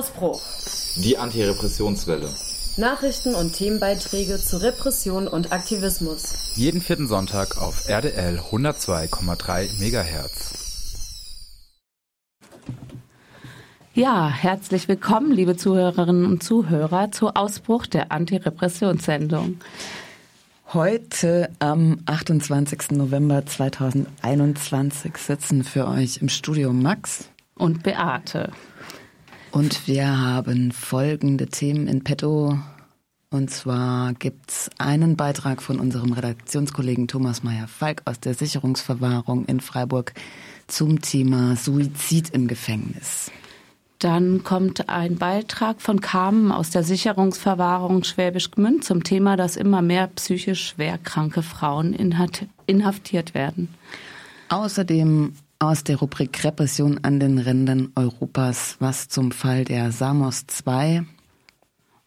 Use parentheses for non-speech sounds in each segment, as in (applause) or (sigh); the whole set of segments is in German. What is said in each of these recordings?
Ausbruch. Die Antirepressionswelle. Nachrichten und Themenbeiträge zu Repression und Aktivismus. Jeden vierten Sonntag auf RDL 102,3 MHz. Ja, herzlich willkommen, liebe Zuhörerinnen und Zuhörer, zu Ausbruch der Antirepressionssendung. Heute am 28. November 2021 sitzen für euch im Studio Max und Beate. Und wir haben folgende Themen in petto. Und zwar gibt's einen Beitrag von unserem Redaktionskollegen Thomas Meyer-Falk aus der Sicherungsverwahrung in Freiburg zum Thema Suizid im Gefängnis. Dann kommt ein Beitrag von Carmen aus der Sicherungsverwahrung Schwäbisch Gmünd zum Thema, dass immer mehr psychisch schwerkranke Frauen inhaftiert werden. Außerdem aus der Rubrik Repression an den Rändern Europas was zum Fall der Samos 2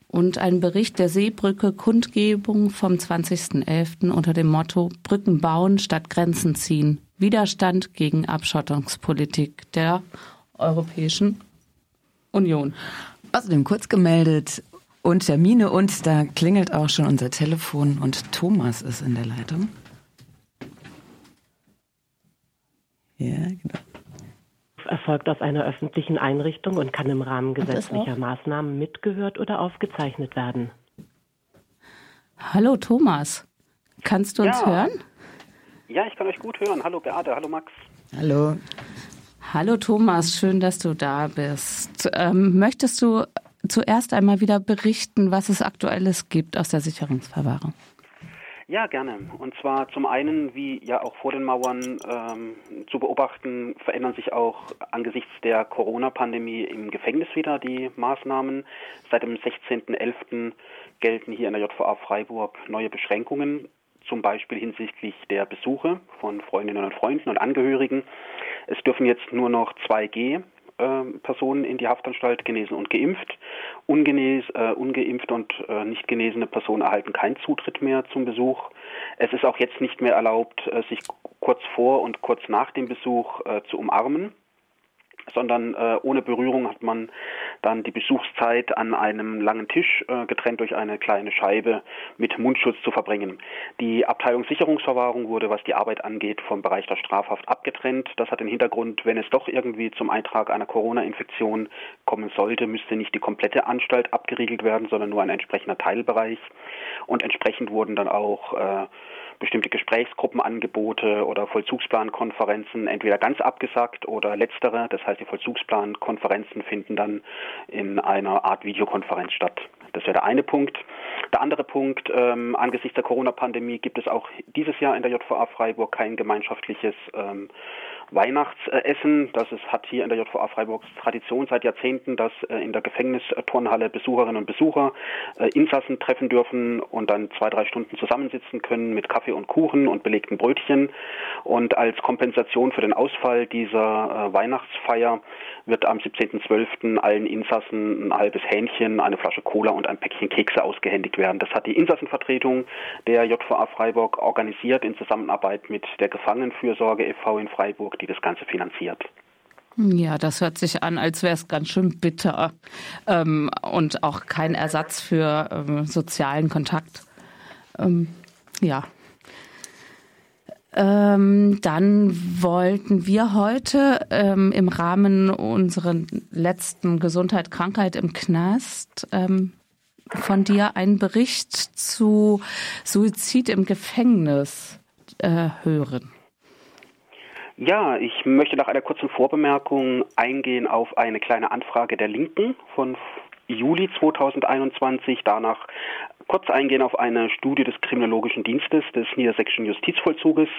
und ein Bericht der Seebrücke Kundgebung vom 20.11. unter dem Motto Brücken bauen statt Grenzen ziehen. Widerstand gegen Abschottungspolitik der Europäischen Union. Außerdem kurz gemeldet und Termine und da klingelt auch schon unser Telefon und Thomas ist in der Leitung. Ja, genau. Erfolgt aus einer öffentlichen Einrichtung und kann im Rahmen gesetzlicher Maßnahmen mitgehört oder aufgezeichnet werden. Hallo Thomas, kannst du uns ja. hören? Ja, ich kann euch gut hören. Hallo Beate, hallo Max. Hallo. Hallo Thomas, schön, dass du da bist. Ähm, möchtest du zuerst einmal wieder berichten, was es aktuelles gibt aus der Sicherungsverwahrung? Ja, gerne. Und zwar zum einen, wie ja auch vor den Mauern ähm, zu beobachten, verändern sich auch angesichts der Corona-Pandemie im Gefängnis wieder die Maßnahmen. Seit dem 16.11. gelten hier in der JVA Freiburg neue Beschränkungen, zum Beispiel hinsichtlich der Besuche von Freundinnen und Freunden und Angehörigen. Es dürfen jetzt nur noch 2G äh, Personen in die Haftanstalt genesen und geimpft. Ungenes, äh, ungeimpft und äh, nicht genesene Personen erhalten keinen Zutritt mehr zum Besuch. Es ist auch jetzt nicht mehr erlaubt, äh, sich kurz vor und kurz nach dem Besuch äh, zu umarmen sondern äh, ohne Berührung hat man dann die Besuchszeit an einem langen Tisch, äh, getrennt durch eine kleine Scheibe, mit Mundschutz zu verbringen. Die Abteilung Sicherungsverwahrung wurde, was die Arbeit angeht, vom Bereich der Strafhaft abgetrennt. Das hat den Hintergrund, wenn es doch irgendwie zum Eintrag einer Corona-Infektion kommen sollte, müsste nicht die komplette Anstalt abgeriegelt werden, sondern nur ein entsprechender Teilbereich. Und entsprechend wurden dann auch äh, bestimmte Gesprächsgruppenangebote oder Vollzugsplankonferenzen entweder ganz abgesagt oder letztere. Das heißt, die Vollzugsplankonferenzen finden dann in einer Art Videokonferenz statt. Das wäre der eine Punkt. Der andere Punkt, ähm, angesichts der Corona-Pandemie gibt es auch dieses Jahr in der JVA Freiburg kein gemeinschaftliches ähm, Weihnachtsessen. Das ist, hat hier in der JVA Freiburg Tradition seit Jahrzehnten, dass äh, in der Gefängnisturnhalle Besucherinnen und Besucher äh, Insassen treffen dürfen und dann zwei, drei Stunden zusammensitzen können mit Kaffee und Kuchen und belegten Brötchen. Und als Kompensation für den Ausfall dieser äh, Weihnachtsfeier wird am 17.12. allen Insassen ein halbes Hähnchen, eine Flasche Cola und ein Päckchen Kekse ausgehändigt werden. Das hat die Insassenvertretung der JVA Freiburg organisiert in Zusammenarbeit mit der Gefangenenfürsorge e.V. in Freiburg, die das Ganze finanziert. Ja, das hört sich an, als wäre es ganz schön bitter ähm, und auch kein Ersatz für ähm, sozialen Kontakt. Ähm, ja. Ähm, dann wollten wir heute ähm, im Rahmen unserer letzten Gesundheit, Krankheit im Knast ähm, von dir einen Bericht zu Suizid im Gefängnis äh, hören. Ja, ich möchte nach einer kurzen Vorbemerkung eingehen auf eine kleine Anfrage der Linken von Juli 2021. Danach kurz eingehen auf eine Studie des Kriminologischen Dienstes des Niedersächsischen Justizvollzuges,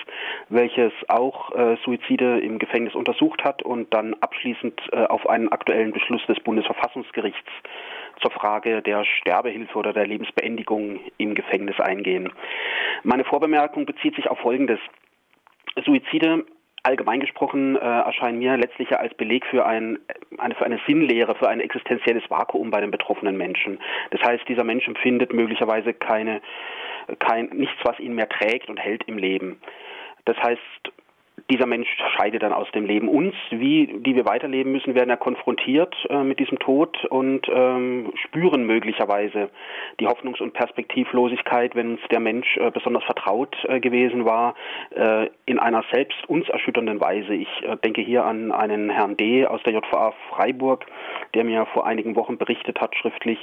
welches auch äh, Suizide im Gefängnis untersucht hat und dann abschließend äh, auf einen aktuellen Beschluss des Bundesverfassungsgerichts zur Frage der Sterbehilfe oder der Lebensbeendigung im Gefängnis eingehen. Meine Vorbemerkung bezieht sich auf Folgendes. Suizide allgemein gesprochen äh, erscheinen mir letztlich ja als Beleg für, ein, eine, für eine Sinnlehre, für ein existenzielles Vakuum bei den betroffenen Menschen. Das heißt, dieser Mensch empfindet möglicherweise keine, kein, nichts, was ihn mehr trägt und hält im Leben. Das heißt, dieser Mensch scheidet dann aus dem Leben. Uns, wie die wir weiterleben müssen, werden ja konfrontiert äh, mit diesem Tod und ähm, spüren möglicherweise die Hoffnungs- und Perspektivlosigkeit, wenn uns der Mensch äh, besonders vertraut äh, gewesen war, äh, in einer selbst uns erschütternden Weise. Ich äh, denke hier an einen Herrn D. aus der JVA Freiburg, der mir vor einigen Wochen berichtet hat, schriftlich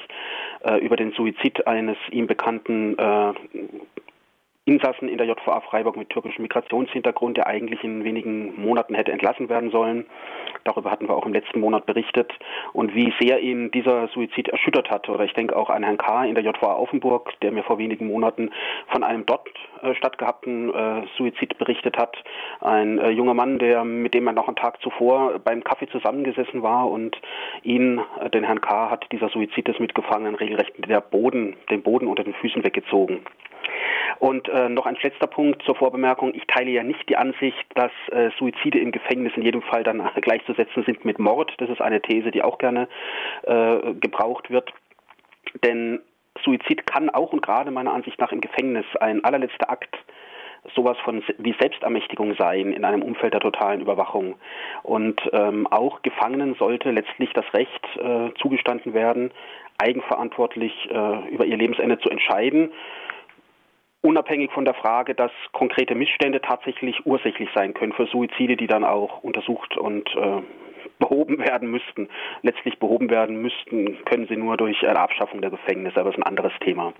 äh, über den Suizid eines ihm bekannten Insassen in der JVA Freiburg mit türkischem Migrationshintergrund, der eigentlich in wenigen Monaten hätte entlassen werden sollen. Darüber hatten wir auch im letzten Monat berichtet und wie sehr ihn dieser Suizid erschüttert hat. Oder ich denke auch an Herrn K. in der JVA Offenburg, der mir vor wenigen Monaten von einem dort äh, stattgehabten äh, Suizid berichtet hat. Ein äh, junger Mann, der mit dem er noch einen Tag zuvor beim Kaffee zusammengesessen war und ihn, äh, den Herrn K., hat dieser Suizid des Mitgefangenen regelrecht der Boden, den Boden unter den Füßen weggezogen. Und äh, noch ein letzter Punkt zur Vorbemerkung. Ich teile ja nicht die Ansicht, dass äh, Suizide im Gefängnis in jedem Fall dann (laughs) gleichzusetzen sind mit Mord. Das ist eine These, die auch gerne äh, gebraucht wird. Denn Suizid kann auch und gerade meiner Ansicht nach im Gefängnis ein allerletzter Akt sowas von wie Selbstermächtigung sein in einem Umfeld der totalen Überwachung. Und ähm, auch Gefangenen sollte letztlich das Recht äh, zugestanden werden, eigenverantwortlich äh, über ihr Lebensende zu entscheiden unabhängig von der Frage, dass konkrete Missstände tatsächlich ursächlich sein können für Suizide, die dann auch untersucht und äh, behoben werden müssten. Letztlich behoben werden müssten, können sie nur durch eine Abschaffung der Gefängnisse, aber das ist ein anderes Thema.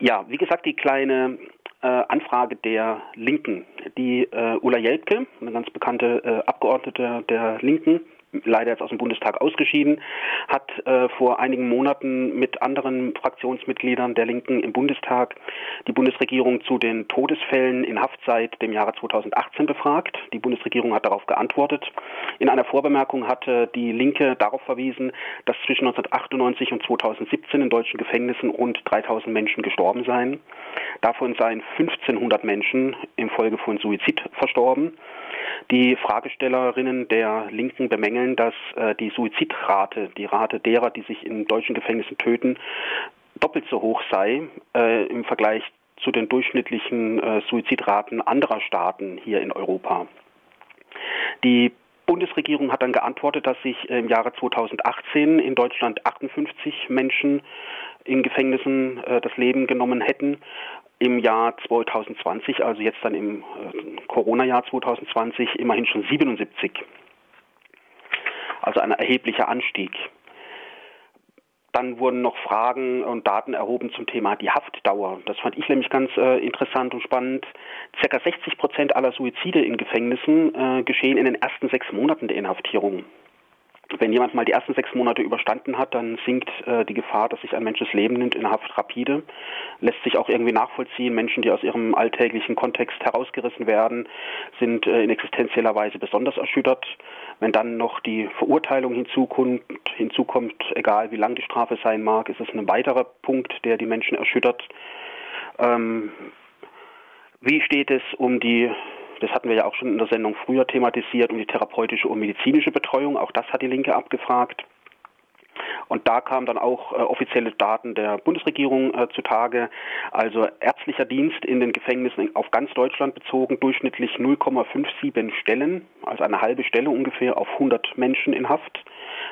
Ja, wie gesagt, die kleine äh, Anfrage der Linken, die äh, Ulla Jelpke, eine ganz bekannte äh, Abgeordnete der Linken, leider jetzt aus dem Bundestag ausgeschieden, hat äh, vor einigen Monaten mit anderen Fraktionsmitgliedern der Linken im Bundestag die Bundesregierung zu den Todesfällen in Haft seit dem Jahre 2018 befragt. Die Bundesregierung hat darauf geantwortet. In einer Vorbemerkung hatte die Linke darauf verwiesen, dass zwischen 1998 und 2017 in deutschen Gefängnissen rund 3000 Menschen gestorben seien. Davon seien 1500 Menschen infolge von Suizid verstorben. Die Fragestellerinnen der Linken bemängeln, dass äh, die Suizidrate, die Rate derer, die sich in deutschen Gefängnissen töten, doppelt so hoch sei äh, im Vergleich zu den durchschnittlichen äh, Suizidraten anderer Staaten hier in Europa. Die Bundesregierung hat dann geantwortet, dass sich im Jahre 2018 in Deutschland 58 Menschen in Gefängnissen äh, das Leben genommen hätten im Jahr 2020, also jetzt dann im äh, Corona-Jahr 2020, immerhin schon 77. Also ein erheblicher Anstieg. Dann wurden noch Fragen und Daten erhoben zum Thema die Haftdauer. Das fand ich nämlich ganz äh, interessant und spannend. Circa 60 Prozent aller Suizide in Gefängnissen äh, geschehen in den ersten sechs Monaten der Inhaftierung wenn jemand mal die ersten sechs Monate überstanden hat, dann sinkt äh, die Gefahr, dass sich ein Mensch das Leben nimmt, in Haft rapide. Lässt sich auch irgendwie nachvollziehen. Menschen, die aus ihrem alltäglichen Kontext herausgerissen werden, sind äh, in existenzieller Weise besonders erschüttert. Wenn dann noch die Verurteilung hinzukommt, hinzukommt, egal wie lang die Strafe sein mag, ist es ein weiterer Punkt, der die Menschen erschüttert. Ähm, wie steht es um die das hatten wir ja auch schon in der Sendung früher thematisiert, um die therapeutische und medizinische Betreuung. Auch das hat die Linke abgefragt. Und da kamen dann auch äh, offizielle Daten der Bundesregierung äh, zutage. Also ärztlicher Dienst in den Gefängnissen auf ganz Deutschland bezogen, durchschnittlich 0,57 Stellen, also eine halbe Stelle ungefähr auf 100 Menschen in Haft.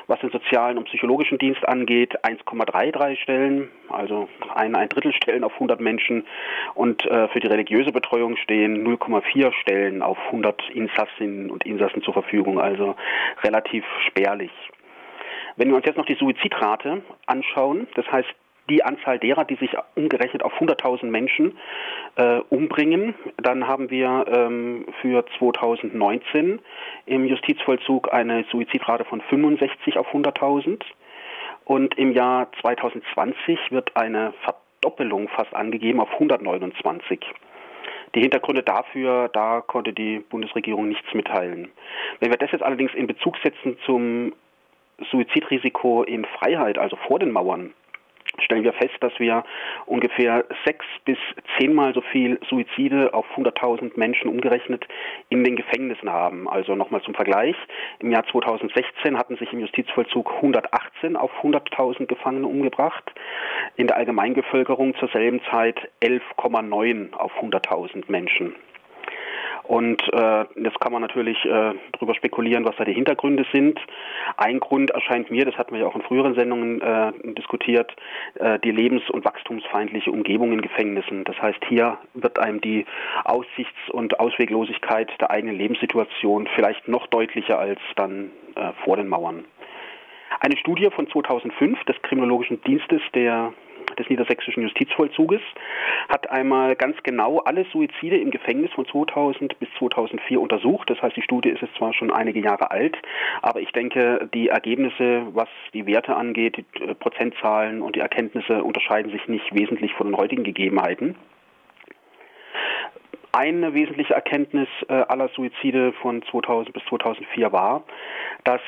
Was den sozialen und psychologischen Dienst angeht, 1,33 Stellen, also ein, ein Drittel Stellen auf 100 Menschen. Und äh, für die religiöse Betreuung stehen 0,4 Stellen auf 100 Insassinnen und Insassen zur Verfügung, also relativ spärlich. Wenn wir uns jetzt noch die Suizidrate anschauen, das heißt die Anzahl derer, die sich umgerechnet auf 100.000 Menschen äh, umbringen, dann haben wir ähm, für 2019 im Justizvollzug eine Suizidrate von 65 auf 100.000 und im Jahr 2020 wird eine Verdoppelung fast angegeben auf 129. Die Hintergründe dafür, da konnte die Bundesregierung nichts mitteilen. Wenn wir das jetzt allerdings in Bezug setzen zum Suizidrisiko in Freiheit, also vor den Mauern, stellen wir fest, dass wir ungefähr sechs bis zehnmal so viel Suizide auf 100.000 Menschen umgerechnet in den Gefängnissen haben. Also nochmal zum Vergleich. Im Jahr 2016 hatten sich im Justizvollzug 118 auf 100.000 Gefangene umgebracht. In der Allgemeinbevölkerung zur selben Zeit 11,9 auf 100.000 Menschen. Und äh, jetzt kann man natürlich äh, darüber spekulieren, was da die Hintergründe sind. Ein Grund erscheint mir, das hatten wir ja auch in früheren Sendungen äh, diskutiert, äh, die lebens- und wachstumsfeindliche Umgebung in Gefängnissen. Das heißt, hier wird einem die Aussichts- und Ausweglosigkeit der eigenen Lebenssituation vielleicht noch deutlicher als dann äh, vor den Mauern. Eine Studie von 2005 des Kriminologischen Dienstes der des niedersächsischen Justizvollzuges hat einmal ganz genau alle Suizide im Gefängnis von 2000 bis 2004 untersucht. Das heißt, die Studie ist jetzt zwar schon einige Jahre alt, aber ich denke, die Ergebnisse, was die Werte angeht, die äh, Prozentzahlen und die Erkenntnisse unterscheiden sich nicht wesentlich von den heutigen Gegebenheiten. Eine wesentliche Erkenntnis äh, aller Suizide von 2000 bis 2004 war, dass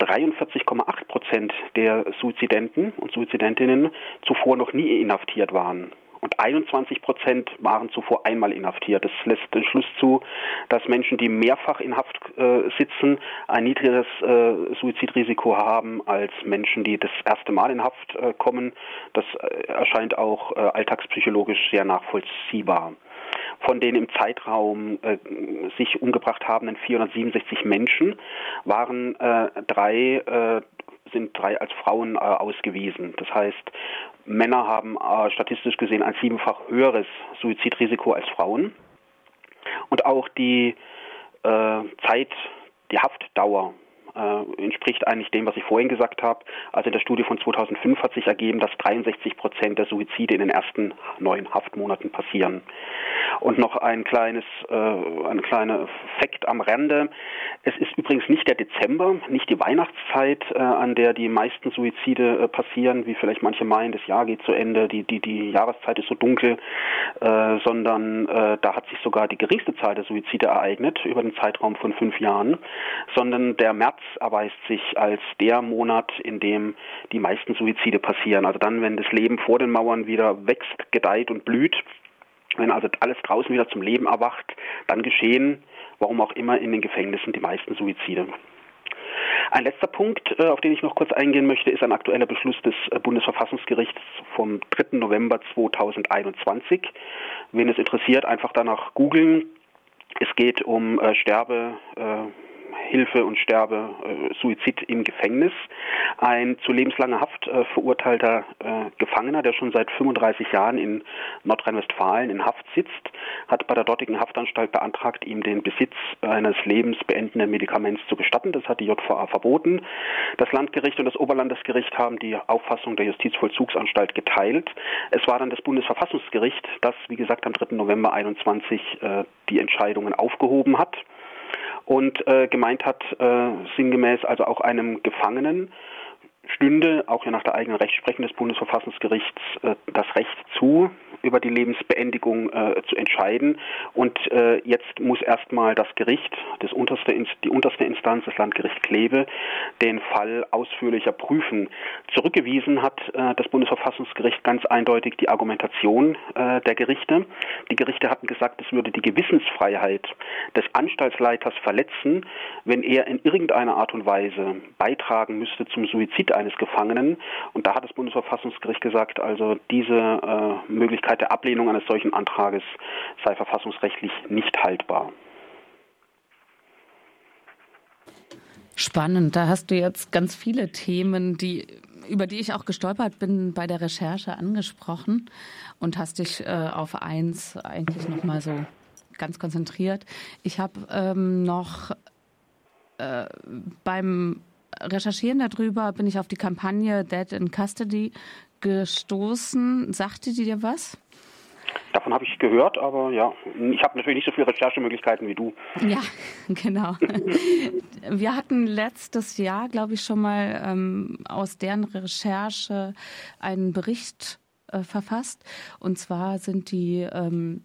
43,8 Prozent der Suizidenten und Suizidentinnen zuvor noch nie inhaftiert waren. Und 21 Prozent waren zuvor einmal inhaftiert. Das lässt den Schluss zu, dass Menschen, die mehrfach in Haft äh, sitzen, ein niedrigeres äh, Suizidrisiko haben als Menschen, die das erste Mal in Haft äh, kommen. Das äh, erscheint auch äh, alltagspsychologisch sehr nachvollziehbar von den im Zeitraum äh, sich umgebracht habenden 467 Menschen waren äh, drei äh, sind drei als Frauen äh, ausgewiesen. Das heißt, Männer haben äh, statistisch gesehen ein siebenfach höheres Suizidrisiko als Frauen. Und auch die äh, Zeit, die Haftdauer äh, entspricht eigentlich dem, was ich vorhin gesagt habe. Also in der Studie von 2005 hat sich ergeben, dass 63 Prozent der Suizide in den ersten neun Haftmonaten passieren. Und noch ein kleines, äh, ein kleiner Fakt am Rande. Es ist übrigens nicht der Dezember, nicht die Weihnachtszeit, äh, an der die meisten Suizide äh, passieren, wie vielleicht manche meinen, das Jahr geht zu Ende, die, die, die Jahreszeit ist so dunkel, äh, sondern äh, da hat sich sogar die geringste Zahl der Suizide ereignet über den Zeitraum von fünf Jahren, sondern der März erweist sich als der Monat, in dem die meisten Suizide passieren. Also dann, wenn das Leben vor den Mauern wieder wächst, gedeiht und blüht, wenn also alles draußen wieder zum Leben erwacht, dann geschehen, warum auch immer, in den Gefängnissen die meisten Suizide. Ein letzter Punkt, äh, auf den ich noch kurz eingehen möchte, ist ein aktueller Beschluss des äh, Bundesverfassungsgerichts vom 3. November 2021. Wen es interessiert, einfach danach googeln. Es geht um äh, Sterbe, Hilfe und Sterbe, äh, Suizid im Gefängnis. Ein zu lebenslanger Haft äh, verurteilter äh, Gefangener, der schon seit 35 Jahren in Nordrhein-Westfalen in Haft sitzt, hat bei der dortigen Haftanstalt beantragt, ihm den Besitz eines lebensbeendenden Medikaments zu gestatten. Das hat die JVA verboten. Das Landgericht und das Oberlandesgericht haben die Auffassung der Justizvollzugsanstalt geteilt. Es war dann das Bundesverfassungsgericht, das, wie gesagt, am 3. November 21 äh, die Entscheidungen aufgehoben hat und äh, gemeint hat, äh, sinngemäß also auch einem Gefangenen stünde, auch ja nach der eigenen Rechtsprechung des Bundesverfassungsgerichts, äh, das Recht zu, über die Lebensbeendigung äh, zu entscheiden. Und äh, jetzt muss erstmal das Gericht, das unterste, die unterste Instanz, das Landgericht Kleve, den Fall ausführlicher prüfen. Zurückgewiesen hat äh, das Bundesverfassungsgericht ganz eindeutig die Argumentation äh, der Gerichte. Die Gerichte hatten gesagt, es würde die Gewissensfreiheit des Anstaltsleiters verletzen, wenn er in irgendeiner Art und Weise beitragen müsste zum Suizid eines Gefangenen. Und da hat das Bundesverfassungsgericht gesagt, also diese äh, Möglichkeit der Ablehnung eines solchen Antrages sei verfassungsrechtlich nicht haltbar. Spannend, da hast du jetzt ganz viele Themen, die über die ich auch gestolpert bin bei der Recherche angesprochen und hast dich äh, auf eins eigentlich noch mal so ganz konzentriert. Ich habe ähm, noch äh, beim Recherchieren darüber bin ich auf die Kampagne Dead in Custody gestoßen. Sagte die dir was? Davon habe ich gehört, aber ja, ich habe natürlich nicht so viele Recherchemöglichkeiten wie du. Ja, (laughs) genau. (laughs) Wir hatten letztes Jahr, glaube ich, schon mal ähm, aus deren Recherche einen Bericht äh, verfasst. Und zwar sind die ähm,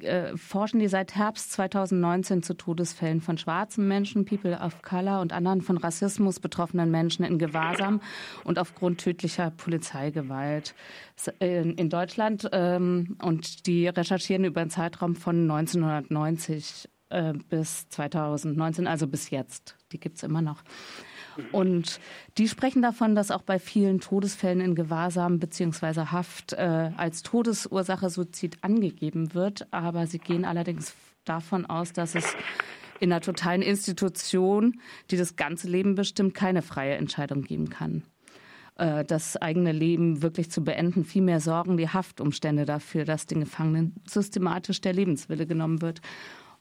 äh, forschen die seit Herbst 2019 zu Todesfällen von schwarzen Menschen, People of Color und anderen von Rassismus betroffenen Menschen in Gewahrsam und aufgrund tödlicher Polizeigewalt in Deutschland. Ähm, und die recherchieren über einen Zeitraum von 1990 äh, bis 2019, also bis jetzt. Die gibt's immer noch. Und die sprechen davon, dass auch bei vielen Todesfällen in Gewahrsam bzw. Haft äh, als Todesursache Suizid angegeben wird. Aber sie gehen allerdings davon aus, dass es in einer totalen Institution, die das ganze Leben bestimmt, keine freie Entscheidung geben kann. Äh, das eigene Leben wirklich zu beenden. Vielmehr sorgen die Haftumstände dafür, dass den Gefangenen systematisch der Lebenswille genommen wird.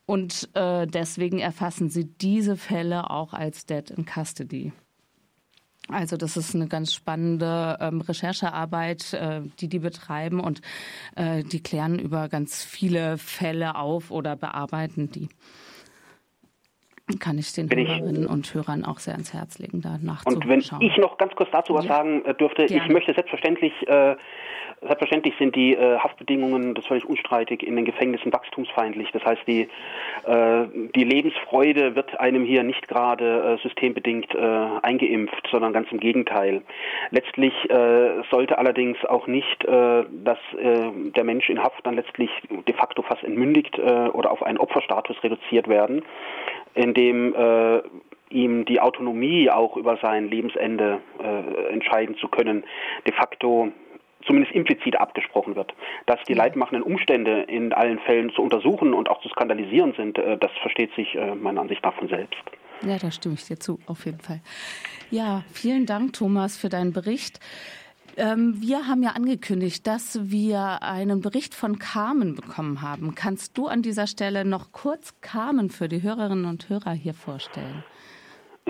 Und äh, deswegen erfassen sie diese Fälle auch als Dead in Custody. Also das ist eine ganz spannende ähm, Recherchearbeit, äh, die die betreiben und äh, die klären über ganz viele Fälle auf oder bearbeiten die kann ich den wenn Hörerinnen ich, und Hörern auch sehr ans Herz legen, da nachzuschauen. Und wenn ich noch ganz kurz dazu was ja. sagen äh, dürfte, Gerne. ich möchte selbstverständlich äh, Selbstverständlich sind die äh, Haftbedingungen, das ist völlig unstreitig, in den Gefängnissen wachstumsfeindlich. Das heißt, die, äh, die Lebensfreude wird einem hier nicht gerade äh, systembedingt äh, eingeimpft, sondern ganz im Gegenteil. Letztlich äh, sollte allerdings auch nicht, äh, dass äh, der Mensch in Haft dann letztlich de facto fast entmündigt äh, oder auf einen Opferstatus reduziert werden, indem äh, ihm die Autonomie auch über sein Lebensende äh, entscheiden zu können, de facto zumindest implizit abgesprochen wird. Dass die leidmachenden Umstände in allen Fällen zu untersuchen und auch zu skandalisieren sind, äh, das versteht sich äh, meiner Ansicht nach von selbst. Ja, da stimme ich dir zu, auf jeden Fall. Ja, vielen Dank, Thomas, für deinen Bericht. Ähm, wir haben ja angekündigt, dass wir einen Bericht von Carmen bekommen haben. Kannst du an dieser Stelle noch kurz Carmen für die Hörerinnen und Hörer hier vorstellen?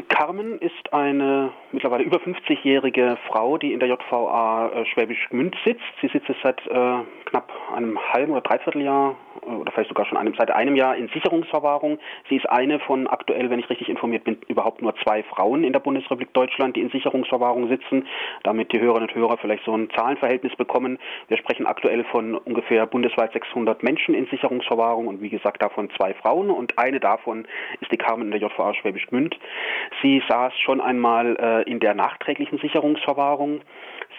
Carmen ist eine mittlerweile über 50-jährige Frau, die in der JVA äh, Schwäbisch Gmünd sitzt. Sie sitzt seit äh, knapp einem halben oder dreiviertel Jahr äh, oder vielleicht sogar schon einem, seit einem Jahr in Sicherungsverwahrung. Sie ist eine von aktuell, wenn ich richtig informiert bin, überhaupt nur zwei Frauen in der Bundesrepublik Deutschland, die in Sicherungsverwahrung sitzen. Damit die Hörerinnen und Hörer vielleicht so ein Zahlenverhältnis bekommen. Wir sprechen aktuell von ungefähr bundesweit 600 Menschen in Sicherungsverwahrung und wie gesagt davon zwei Frauen und eine davon ist die Carmen in der JVA Schwäbisch Gmünd. Sie saß schon einmal äh, in der nachträglichen Sicherungsverwahrung.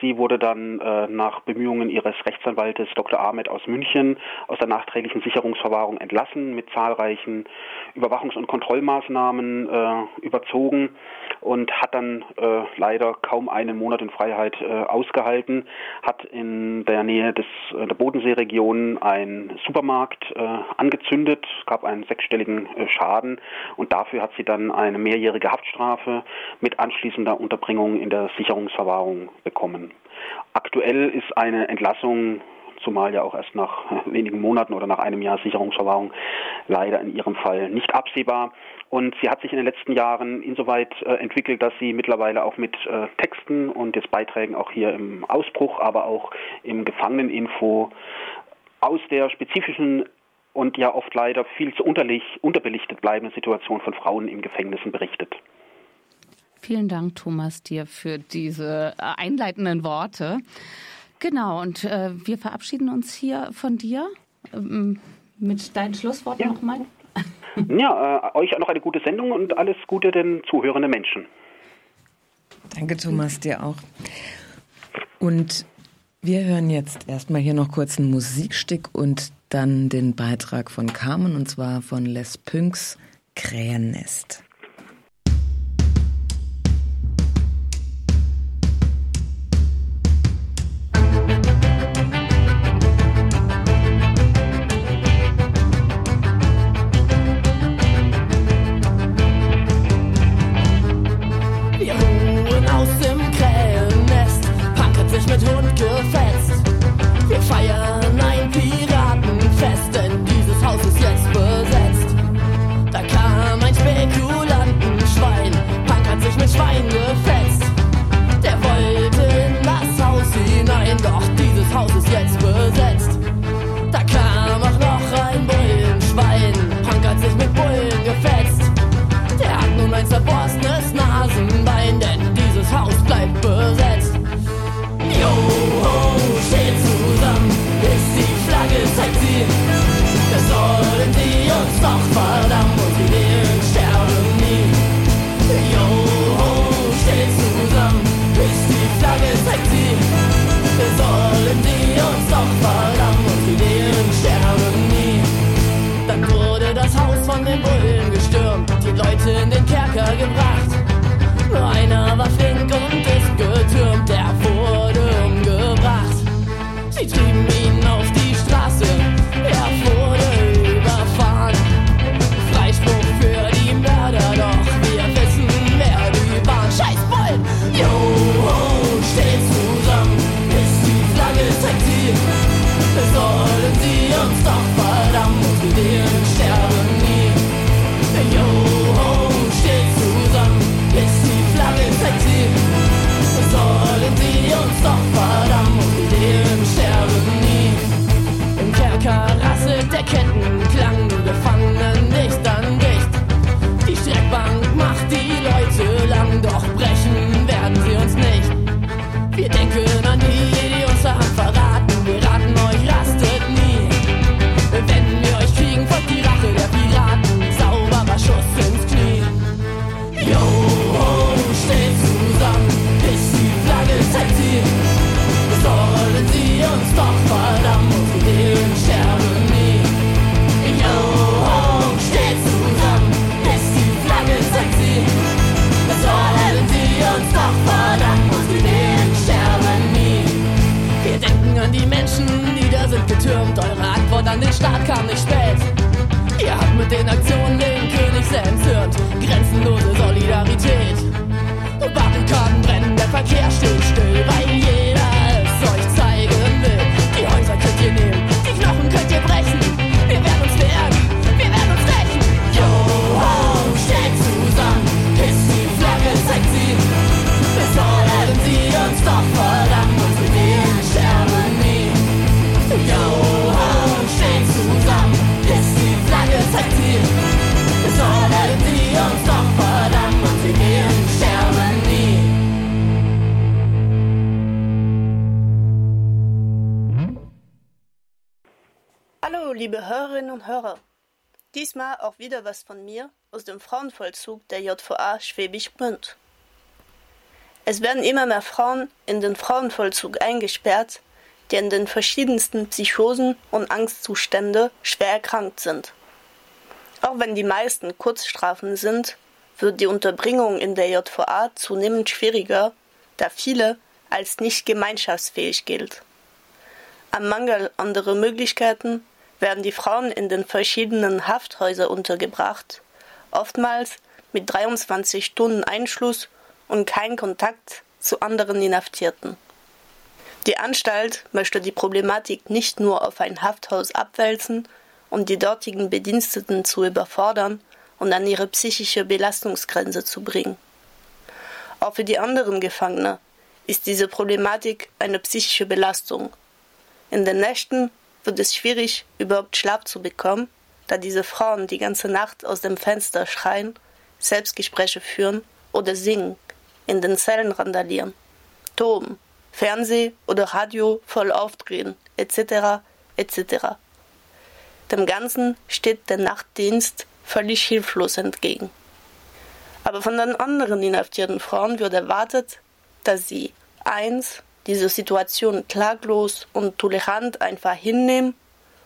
Sie wurde dann äh, nach Bemühungen ihres Rechtsanwaltes Dr. Ahmed aus München aus der nachträglichen Sicherungsverwahrung entlassen, mit zahlreichen Überwachungs- und Kontrollmaßnahmen äh, überzogen und hat dann äh, leider kaum einen Monat in Freiheit äh, ausgehalten, hat in der Nähe des, äh, der Bodenseeregion einen Supermarkt äh, angezündet, gab einen sechsstelligen äh, Schaden und dafür hat sie dann eine mehrjährige Haftstrafe mit anschließender Unterbringung in der Sicherungsverwahrung bekommen. Aktuell ist eine Entlassung zumal ja auch erst nach (laughs) wenigen Monaten oder nach einem Jahr Sicherungsverwahrung leider in ihrem Fall nicht absehbar. Und sie hat sich in den letzten Jahren insoweit äh, entwickelt, dass sie mittlerweile auch mit äh, Texten und jetzt Beiträgen auch hier im Ausbruch, aber auch im Gefangeneninfo aus der spezifischen und ja oft leider viel zu unterbelichtet bleibenden Situation von Frauen im Gefängnissen berichtet. Vielen Dank, Thomas, dir für diese äh, einleitenden Worte. Genau, und äh, wir verabschieden uns hier von dir ähm, mit deinen Schlussworten ja. nochmal. (laughs) Ja, äh, euch noch eine gute Sendung und alles Gute den zuhörenden Menschen. Danke, Thomas, dir auch. Und wir hören jetzt erstmal hier noch kurz ein Musikstück und dann den Beitrag von Carmen und zwar von Les Pünks Krähennest. Wieder was von mir aus dem Frauenvollzug der JVA Schwäbisch Gmünd. Es werden immer mehr Frauen in den Frauenvollzug eingesperrt, die an den verschiedensten Psychosen und Angstzustände schwer erkrankt sind. Auch wenn die meisten Kurzstrafen sind, wird die Unterbringung in der JVA zunehmend schwieriger, da viele als nicht gemeinschaftsfähig gilt. Am Mangel anderer Möglichkeiten werden die Frauen in den verschiedenen Hafthäusern untergebracht, oftmals mit 23 Stunden Einschluss und kein Kontakt zu anderen Inhaftierten. Die Anstalt möchte die Problematik nicht nur auf ein Hafthaus abwälzen und die dortigen Bediensteten zu überfordern und an ihre psychische Belastungsgrenze zu bringen. Auch für die anderen Gefangene ist diese Problematik eine psychische Belastung. In den Nächten wird es schwierig, überhaupt Schlaf zu bekommen, da diese Frauen die ganze Nacht aus dem Fenster schreien, Selbstgespräche führen oder singen, in den Zellen randalieren, toben, Fernseh oder Radio voll aufdrehen, etc., etc. Dem Ganzen steht der Nachtdienst völlig hilflos entgegen. Aber von den anderen inhaftierten Frauen wird erwartet, dass sie eins diese Situation klaglos und tolerant einfach hinnehmen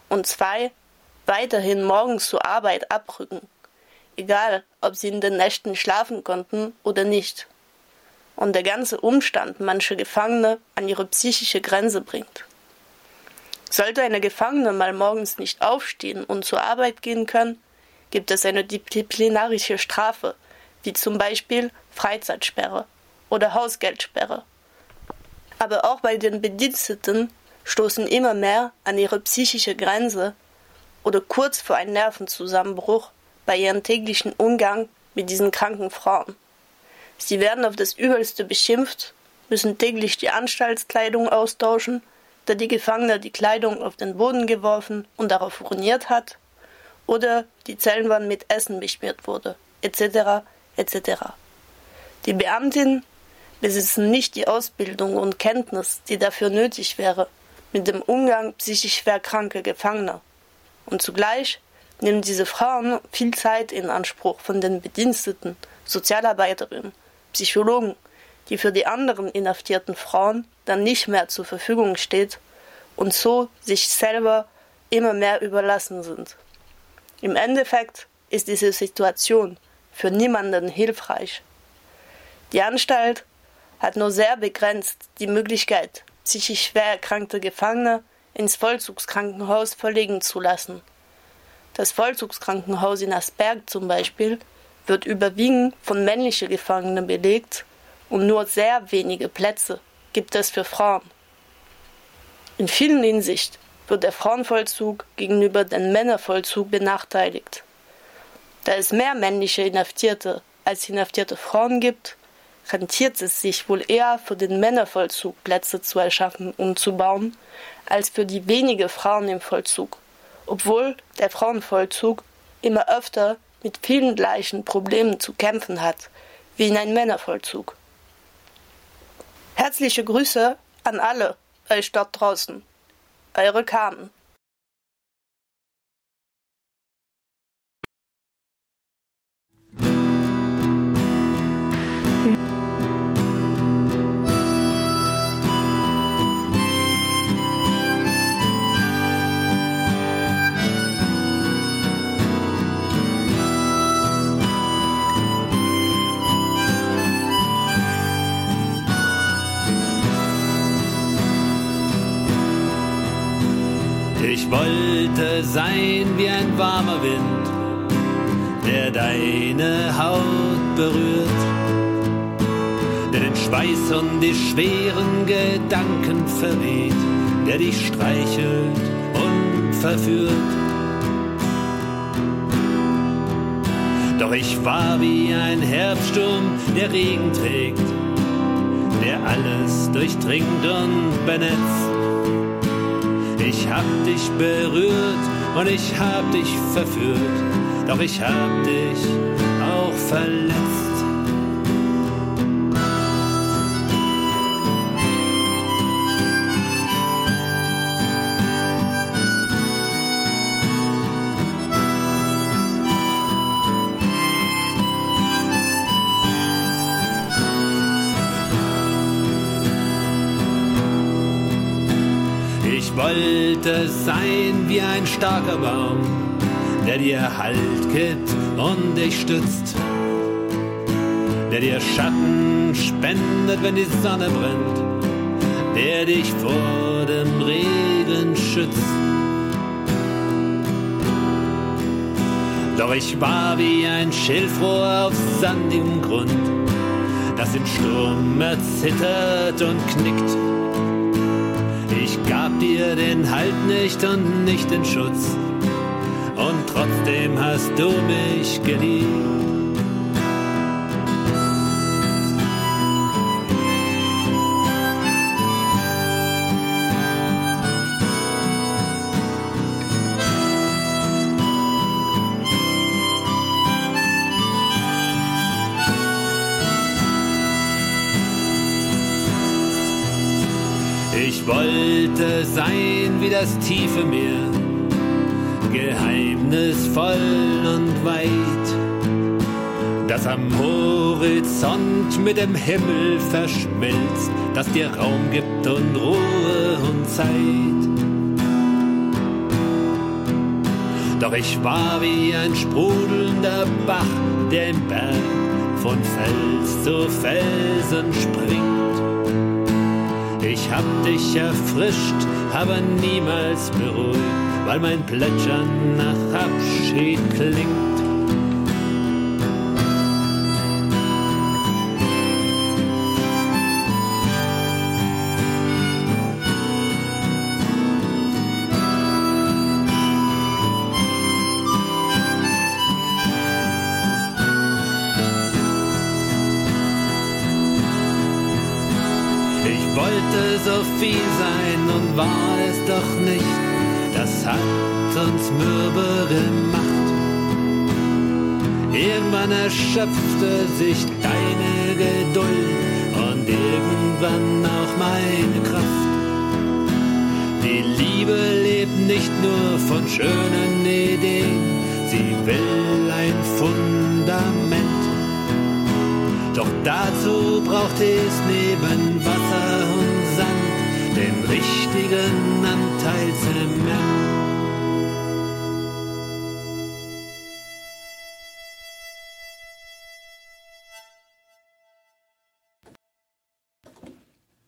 und zwei weiterhin morgens zur Arbeit abrücken, egal ob sie in den Nächten schlafen konnten oder nicht. Und der ganze Umstand manche Gefangene an ihre psychische Grenze bringt. Sollte eine Gefangene mal morgens nicht aufstehen und zur Arbeit gehen können, gibt es eine disziplinarische Strafe, wie zum Beispiel Freizeitsperre oder Hausgeldsperre aber auch bei den Bediensteten stoßen immer mehr an ihre psychische Grenze oder kurz vor einem Nervenzusammenbruch bei ihrem täglichen Umgang mit diesen kranken Frauen. Sie werden auf das Übelste beschimpft, müssen täglich die Anstaltskleidung austauschen, da die Gefangene die Kleidung auf den Boden geworfen und darauf uriniert hat, oder die Zellenwand mit Essen beschmiert wurde, etc. etc. Die Beamtin besitzen nicht die Ausbildung und Kenntnis, die dafür nötig wäre, mit dem Umgang psychisch schwer kranker Gefangener. Und zugleich nehmen diese Frauen viel Zeit in Anspruch von den Bediensteten, Sozialarbeiterinnen, Psychologen, die für die anderen inhaftierten Frauen dann nicht mehr zur Verfügung steht und so sich selber immer mehr überlassen sind. Im Endeffekt ist diese Situation für niemanden hilfreich. Die Anstalt hat nur sehr begrenzt die Möglichkeit, psychisch schwer erkrankte Gefangene ins Vollzugskrankenhaus verlegen zu lassen. Das Vollzugskrankenhaus in Asberg zum Beispiel wird überwiegend von männlichen Gefangenen belegt und nur sehr wenige Plätze gibt es für Frauen. In vielen Hinsicht wird der Frauenvollzug gegenüber dem Männervollzug benachteiligt. Da es mehr männliche Inhaftierte als inhaftierte Frauen gibt, rentiert es sich wohl eher für den Männervollzug Plätze zu erschaffen und zu bauen, als für die wenige Frauen im Vollzug, obwohl der Frauenvollzug immer öfter mit vielen gleichen Problemen zu kämpfen hat wie in einem Männervollzug. Herzliche Grüße an alle euch dort draußen. Eure Carmen. Ich wollte sein wie ein warmer Wind, der deine Haut berührt, der den Schweiß und die schweren Gedanken verweht, der dich streichelt und verführt. Doch ich war wie ein Herbststurm, der Regen trägt, der alles durchdringt und benetzt. Ich hab dich berührt und ich hab dich verführt, doch ich hab dich auch verletzt. Wollte sein wie ein starker Baum, der dir Halt gibt und dich stützt, der dir Schatten spendet, wenn die Sonne brennt, der dich vor dem Regen schützt. Doch ich war wie ein Schilfrohr auf sandigem Grund, das im Sturm erzittert und knickt gab dir den Halt nicht und nicht den Schutz. Und trotzdem hast du mich geliebt. Wollte sein wie das tiefe Meer, geheimnisvoll und weit, das am Horizont mit dem Himmel verschmilzt, das dir Raum gibt und Ruhe und Zeit. Doch ich war wie ein sprudelnder Bach, der im Berg von Fels zu Felsen springt ich hab dich erfrischt, aber niemals beruhigt, weil mein Plätschern nach Abschied klingt. Viel sein und war es doch nicht. Das hat uns mürbe gemacht. Irgendwann erschöpfte sich deine Geduld und irgendwann auch meine Kraft. Die Liebe lebt nicht nur von schönen Ideen, sie will ein Fundament. Doch dazu braucht es neben Wasser und den richtigen Anteil Zement.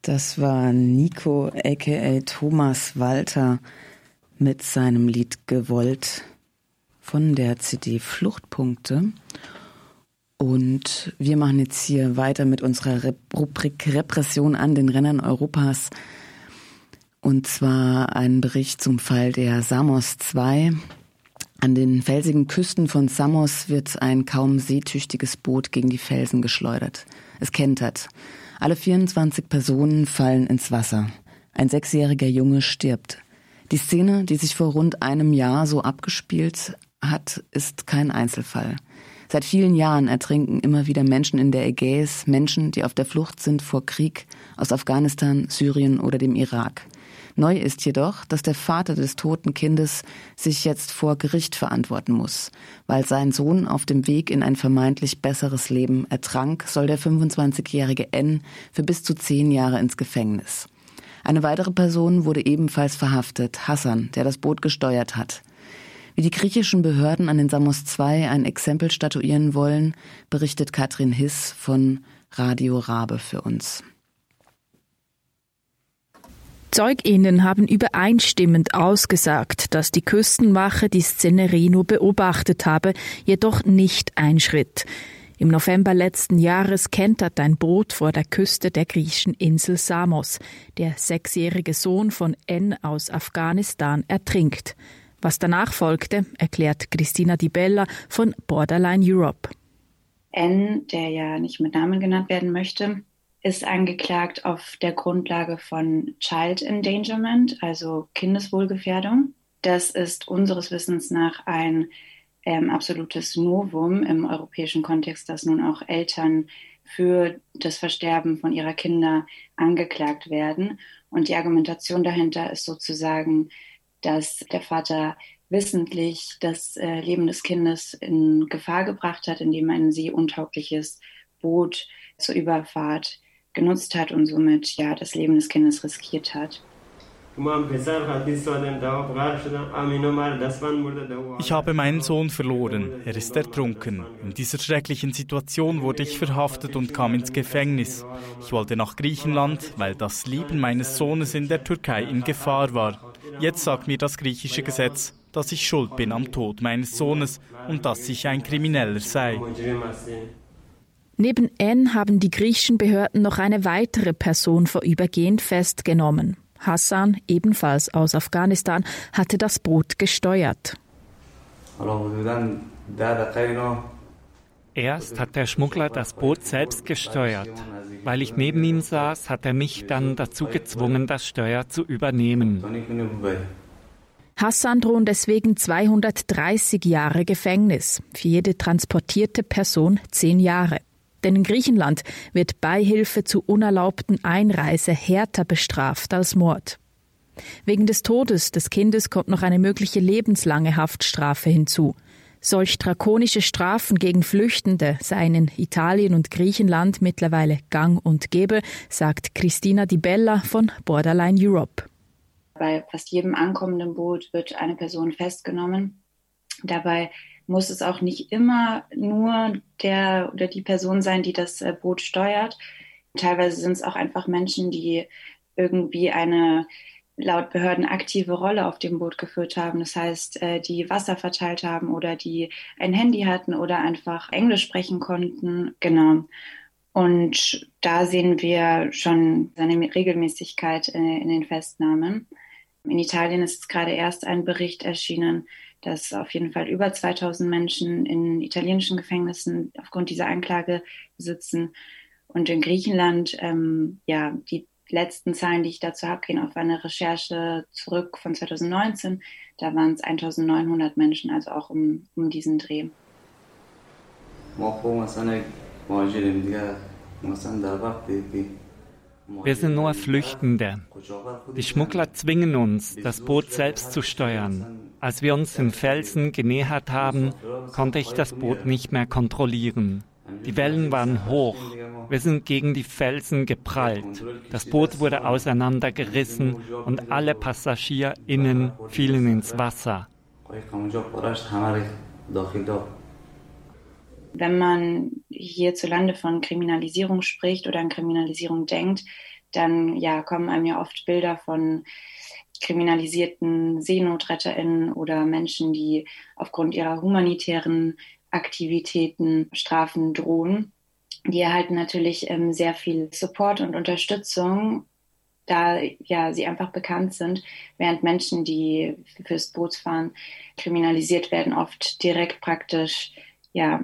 Das war Nico aka Thomas Walter mit seinem Lied Gewollt von der CD Fluchtpunkte. Und wir machen jetzt hier weiter mit unserer Rubrik Repression an den Rennern Europas. Und zwar ein Bericht zum Fall der Samos 2. An den felsigen Küsten von Samos wird ein kaum seetüchtiges Boot gegen die Felsen geschleudert. Es kentert. Alle 24 Personen fallen ins Wasser. Ein sechsjähriger Junge stirbt. Die Szene, die sich vor rund einem Jahr so abgespielt hat, ist kein Einzelfall. Seit vielen Jahren ertrinken immer wieder Menschen in der Ägäis, Menschen, die auf der Flucht sind vor Krieg aus Afghanistan, Syrien oder dem Irak. Neu ist jedoch, dass der Vater des toten Kindes sich jetzt vor Gericht verantworten muss. Weil sein Sohn auf dem Weg in ein vermeintlich besseres Leben ertrank, soll der 25-jährige N für bis zu zehn Jahre ins Gefängnis. Eine weitere Person wurde ebenfalls verhaftet, Hassan, der das Boot gesteuert hat. Wie die griechischen Behörden an den Samos II ein Exempel statuieren wollen, berichtet Katrin Hiss von Radio Rabe für uns. Zeuginnen haben übereinstimmend ausgesagt, dass die Küstenwache die Szenerie nur beobachtet habe, jedoch nicht einschritt. Im November letzten Jahres kentert ein Boot vor der Küste der griechischen Insel Samos. Der sechsjährige Sohn von N aus Afghanistan ertrinkt. Was danach folgte, erklärt Christina Di Bella von Borderline Europe. N, der ja nicht mit Namen genannt werden möchte, ist angeklagt auf der Grundlage von Child Endangerment, also Kindeswohlgefährdung. Das ist unseres Wissens nach ein ähm, absolutes Novum im europäischen Kontext, dass nun auch Eltern für das Versterben von ihrer Kinder angeklagt werden. Und die Argumentation dahinter ist sozusagen, dass der Vater wissentlich das äh, Leben des Kindes in Gefahr gebracht hat, indem er ein seeuntaugliches Boot zur Überfahrt genutzt hat und somit ja das Leben des Kindes riskiert hat. Ich habe meinen Sohn verloren. Er ist ertrunken. In dieser schrecklichen Situation wurde ich verhaftet und kam ins Gefängnis. Ich wollte nach Griechenland, weil das Leben meines Sohnes in der Türkei in Gefahr war. Jetzt sagt mir das griechische Gesetz, dass ich schuld bin am Tod meines Sohnes und dass ich ein Krimineller sei. Neben N haben die griechischen Behörden noch eine weitere Person vorübergehend festgenommen. Hassan, ebenfalls aus Afghanistan, hatte das Boot gesteuert. Erst hat der Schmuggler das Boot selbst gesteuert. Weil ich neben ihm saß, hat er mich dann dazu gezwungen, das Steuer zu übernehmen. Hassan drohen deswegen 230 Jahre Gefängnis, für jede transportierte Person 10 Jahre. Denn in Griechenland wird Beihilfe zu unerlaubten Einreise härter bestraft als Mord. Wegen des Todes des Kindes kommt noch eine mögliche lebenslange Haftstrafe hinzu. Solch drakonische Strafen gegen Flüchtende seien in Italien und Griechenland mittlerweile gang und gäbe, sagt Christina Di Bella von Borderline Europe. Bei fast jedem ankommenden Boot wird eine Person festgenommen. Dabei muss es auch nicht immer nur der oder die Person sein, die das äh, Boot steuert. Teilweise sind es auch einfach Menschen, die irgendwie eine laut Behörden aktive Rolle auf dem Boot geführt haben. Das heißt, äh, die Wasser verteilt haben oder die ein Handy hatten oder einfach Englisch sprechen konnten. Genau. Und da sehen wir schon eine Regelmäßigkeit äh, in den Festnahmen. In Italien ist gerade erst ein Bericht erschienen, dass auf jeden Fall über 2000 Menschen in italienischen Gefängnissen aufgrund dieser Anklage sitzen. Und in Griechenland, ähm, ja, die letzten Zahlen, die ich dazu habe, gehen auf eine Recherche zurück von 2019. Da waren es 1900 Menschen, also auch um, um diesen Dreh. Wir sind nur Flüchtende. Die Schmuggler zwingen uns, das Boot selbst zu steuern. Als wir uns den Felsen genähert haben, konnte ich das Boot nicht mehr kontrollieren. Die Wellen waren hoch. Wir sind gegen die Felsen geprallt. Das Boot wurde auseinandergerissen und alle PassagierInnen fielen ins Wasser. Wenn man hierzulande von Kriminalisierung spricht oder an Kriminalisierung denkt, dann ja, kommen einem ja oft Bilder von kriminalisierten SeenotretterInnen oder Menschen, die aufgrund ihrer humanitären Aktivitäten Strafen drohen. Die erhalten natürlich ähm, sehr viel Support und Unterstützung, da ja sie einfach bekannt sind, während Menschen, die fürs Bootsfahren kriminalisiert werden, oft direkt praktisch ja,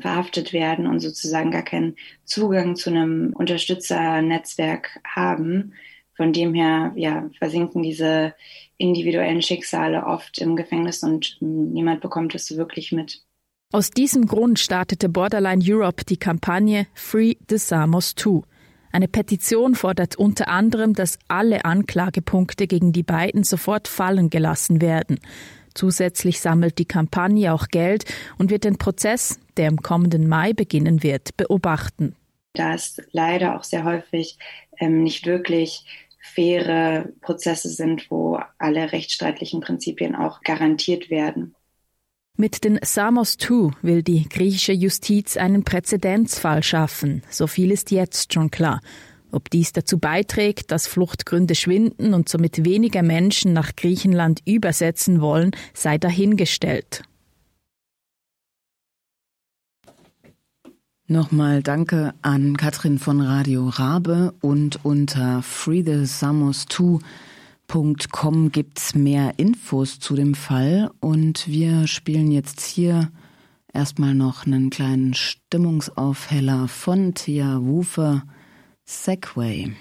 verhaftet werden und sozusagen gar keinen Zugang zu einem Unterstützernetzwerk haben. Von dem her ja, versinken diese individuellen Schicksale oft im Gefängnis und niemand bekommt es wirklich mit. Aus diesem Grund startete Borderline Europe die Kampagne Free the Samos 2. Eine Petition fordert unter anderem, dass alle Anklagepunkte gegen die beiden sofort fallen gelassen werden. Zusätzlich sammelt die Kampagne auch Geld und wird den Prozess, der im kommenden Mai beginnen wird, beobachten. Da es leider auch sehr häufig ähm, nicht wirklich faire Prozesse sind, wo alle rechtsstaatlichen Prinzipien auch garantiert werden. Mit den Samos 2 will die griechische Justiz einen Präzedenzfall schaffen. So viel ist jetzt schon klar. Ob dies dazu beiträgt, dass Fluchtgründe schwinden und somit weniger Menschen nach Griechenland übersetzen wollen, sei dahingestellt. Nochmal danke an Katrin von Radio Rabe und unter freethesamos2.com gibt's mehr Infos zu dem Fall und wir spielen jetzt hier erstmal noch einen kleinen Stimmungsaufheller von Thea Wufer Segway.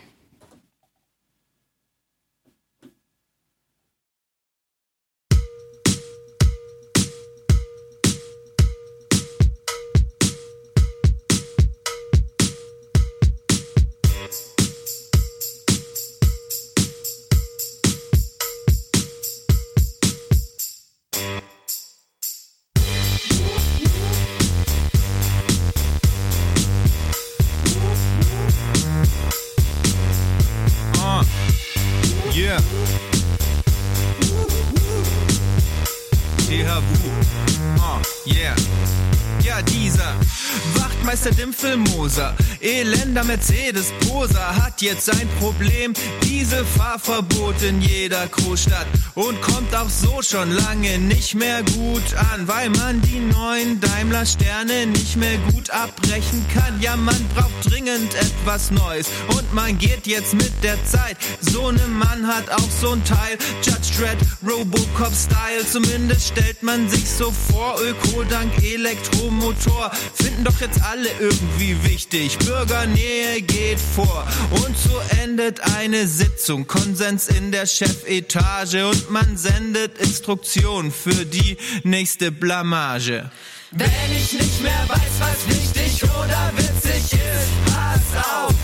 was up. Elender Mercedes-Poser hat jetzt ein Problem. Diese Fahrverbot in jeder Großstadt und kommt auch so schon lange nicht mehr gut an, weil man die neuen Daimler-Sterne nicht mehr gut abbrechen kann. Ja, man braucht dringend etwas Neues und man geht jetzt mit der Zeit. So ne Mann hat auch so ein Teil. Judge Dredd, Robocop-Style. Zumindest stellt man sich so vor. Öko dank Elektromotor. Finden doch jetzt alle irgendwie wichtig. Bürgernähe geht vor. Und so endet eine Sitzung. Konsens in der Chefetage. Und man sendet Instruktionen für die nächste Blamage. Wenn ich nicht mehr weiß, was wichtig oder witzig ist, pass auf,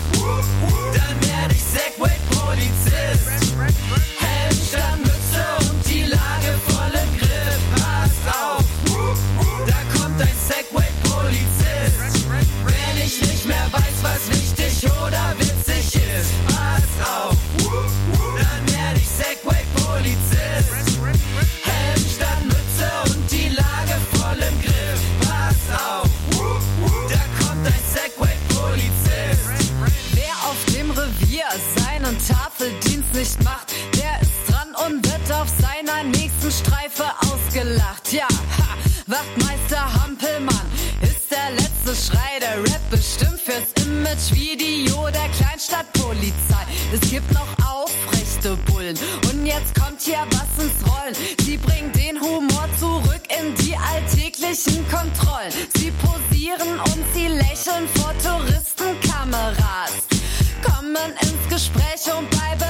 dann werde ich Segway-Polizist. Nicht macht, der ist dran und wird auf seiner nächsten Streife ausgelacht. Ja, ha, Wachtmeister Hampelmann ist der letzte Schrei der Rap bestimmt fürs Imagevideo der Kleinstadtpolizei. Es gibt noch aufrechte Bullen und jetzt kommt hier was ins Rollen. Sie bringen den Humor zurück in die alltäglichen Kontrollen. Sie posieren und sie lächeln vor Touristenkameras kommen ins Gespräch und geben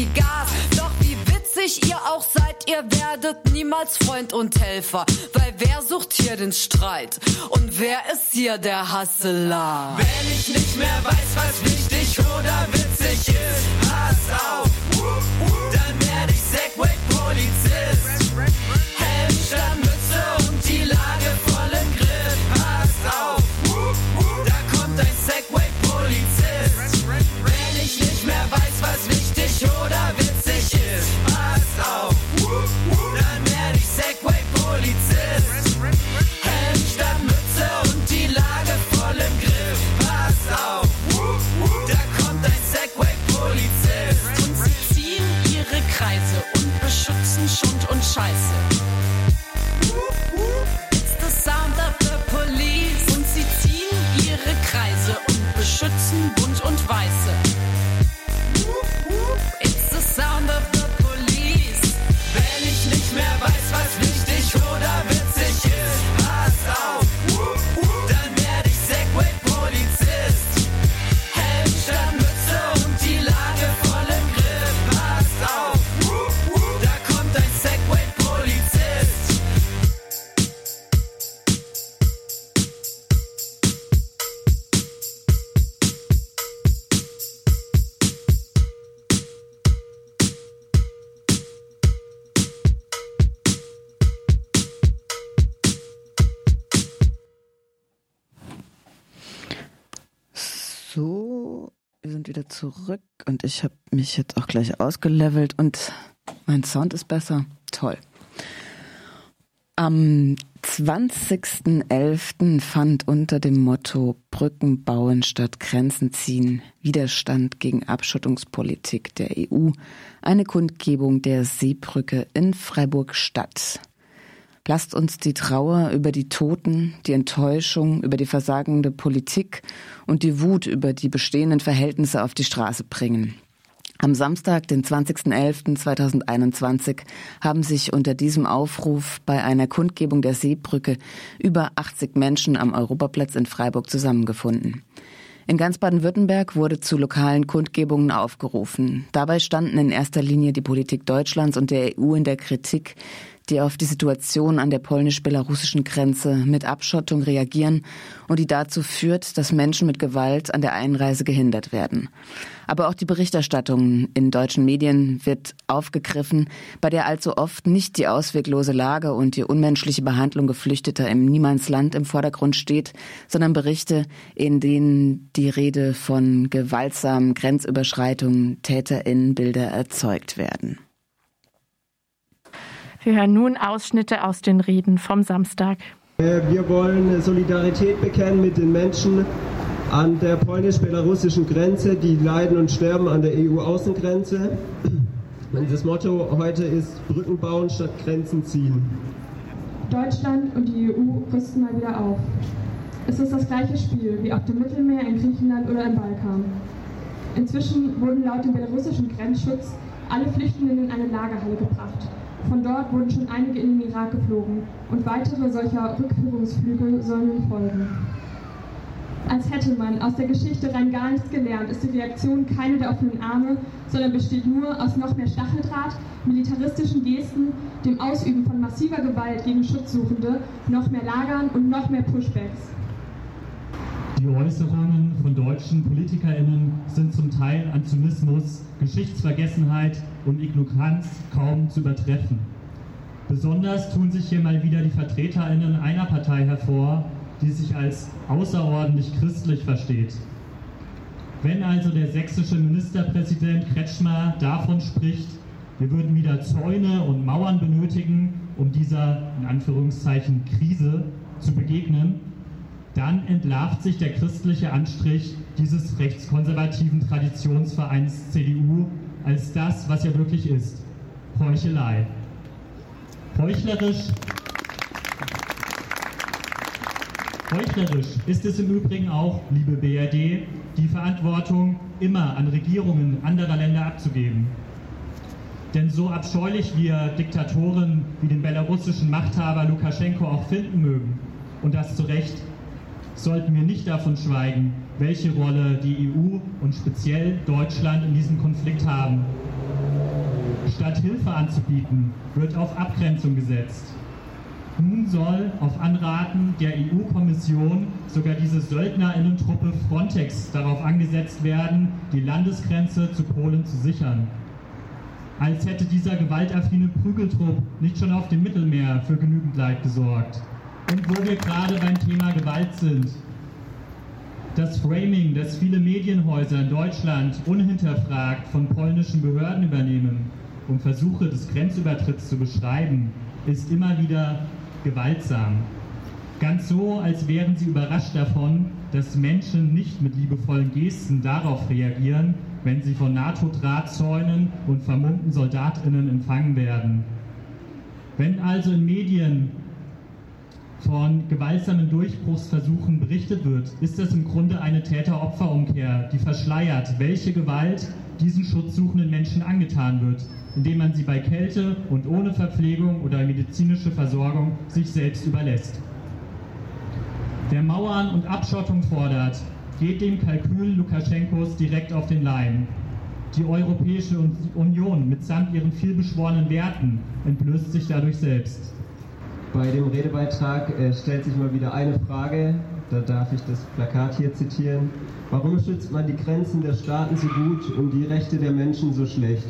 sie Gas. Doch wie witzig ihr auch seid, ihr werdet niemals Freund und Helfer. Weil wer sucht hier den Streit? Und wer ist hier der Hasseler? Wenn ich nicht mehr weiß, was wichtig oder witzig ist, pass wieder zurück und ich habe mich jetzt auch gleich ausgelevelt und mein Sound ist besser. Toll. Am 20.11. fand unter dem Motto Brücken bauen statt Grenzen ziehen Widerstand gegen Abschottungspolitik der EU eine Kundgebung der Seebrücke in Freiburg statt. Lasst uns die Trauer über die Toten, die Enttäuschung über die versagende Politik und die Wut über die bestehenden Verhältnisse auf die Straße bringen. Am Samstag, den 20.11.2021, haben sich unter diesem Aufruf bei einer Kundgebung der Seebrücke über 80 Menschen am Europaplatz in Freiburg zusammengefunden. In ganz Baden-Württemberg wurde zu lokalen Kundgebungen aufgerufen. Dabei standen in erster Linie die Politik Deutschlands und der EU in der Kritik, die auf die Situation an der polnisch-belarussischen Grenze mit Abschottung reagieren und die dazu führt, dass Menschen mit Gewalt an der Einreise gehindert werden. Aber auch die Berichterstattung in deutschen Medien wird aufgegriffen, bei der allzu oft nicht die ausweglose Lage und die unmenschliche Behandlung Geflüchteter im Niemandsland im Vordergrund steht, sondern Berichte, in denen die Rede von gewaltsamen Grenzüberschreitungen, TäterInnenbilder erzeugt werden. Wir hören nun Ausschnitte aus den Reden vom Samstag. Wir wollen Solidarität bekennen mit den Menschen an der polnisch-belarussischen Grenze, die leiden und sterben an der EU-Außengrenze. Das Motto heute ist Brücken bauen statt Grenzen ziehen. Deutschland und die EU rüsten mal wieder auf. Es ist das gleiche Spiel wie auf dem Mittelmeer, in Griechenland oder im Balkan. Inzwischen wurden laut dem belarussischen Grenzschutz alle Flüchtenden in eine Lagerhalle gebracht. Von dort wurden schon einige in den Irak geflogen und weitere solcher Rückführungsflüge sollen nun folgen. Als hätte man aus der Geschichte rein gar nichts gelernt, ist die Reaktion keine der offenen Arme, sondern besteht nur aus noch mehr Stacheldraht, militaristischen Gesten, dem Ausüben von massiver Gewalt gegen Schutzsuchende, noch mehr Lagern und noch mehr Pushbacks. Die Äußerungen von deutschen PolitikerInnen sind zum Teil an Zynismus, Geschichtsvergessenheit und Ignoranz kaum zu übertreffen. Besonders tun sich hier mal wieder die VertreterInnen einer Partei hervor, die sich als außerordentlich christlich versteht. Wenn also der sächsische Ministerpräsident Kretschmer davon spricht, wir würden wieder Zäune und Mauern benötigen, um dieser in Anführungszeichen Krise zu begegnen, dann entlarvt sich der christliche Anstrich dieses rechtskonservativen Traditionsvereins CDU als das, was er wirklich ist, Heuchelei. Heuchlerisch, heuchlerisch ist es im Übrigen auch, liebe BRD, die Verantwortung immer an Regierungen anderer Länder abzugeben. Denn so abscheulich wir Diktatoren wie den belarussischen Machthaber Lukaschenko auch finden mögen, und das zu Recht, sollten wir nicht davon schweigen, welche Rolle die EU und speziell Deutschland in diesem Konflikt haben. Statt Hilfe anzubieten, wird auf Abgrenzung gesetzt. Nun soll auf Anraten der EU-Kommission sogar diese Söldnerinnentruppe Frontex darauf angesetzt werden, die Landesgrenze zu Polen zu sichern. Als hätte dieser gewaltaffine Prügeltrupp nicht schon auf dem Mittelmeer für genügend Leid gesorgt. Und wo wir gerade beim Thema Gewalt sind. Das Framing, das viele Medienhäuser in Deutschland unhinterfragt von polnischen Behörden übernehmen, um Versuche des Grenzübertritts zu beschreiben, ist immer wieder gewaltsam. Ganz so, als wären sie überrascht davon, dass Menschen nicht mit liebevollen Gesten darauf reagieren, wenn sie von NATO-Drahtzäunen und vermummten SoldatInnen empfangen werden. Wenn also in Medien von gewaltsamen Durchbruchsversuchen berichtet wird, ist das im Grunde eine Täter-Opfer-Umkehr, die verschleiert, welche Gewalt diesen schutzsuchenden Menschen angetan wird, indem man sie bei Kälte und ohne Verpflegung oder medizinische Versorgung sich selbst überlässt. Wer Mauern und Abschottung fordert, geht dem Kalkül Lukaschenkos direkt auf den Leim. Die Europäische Union mitsamt ihren vielbeschworenen Werten entblößt sich dadurch selbst. Bei dem Redebeitrag äh, stellt sich mal wieder eine Frage, da darf ich das Plakat hier zitieren. Warum schützt man die Grenzen der Staaten so gut und die Rechte der Menschen so schlecht?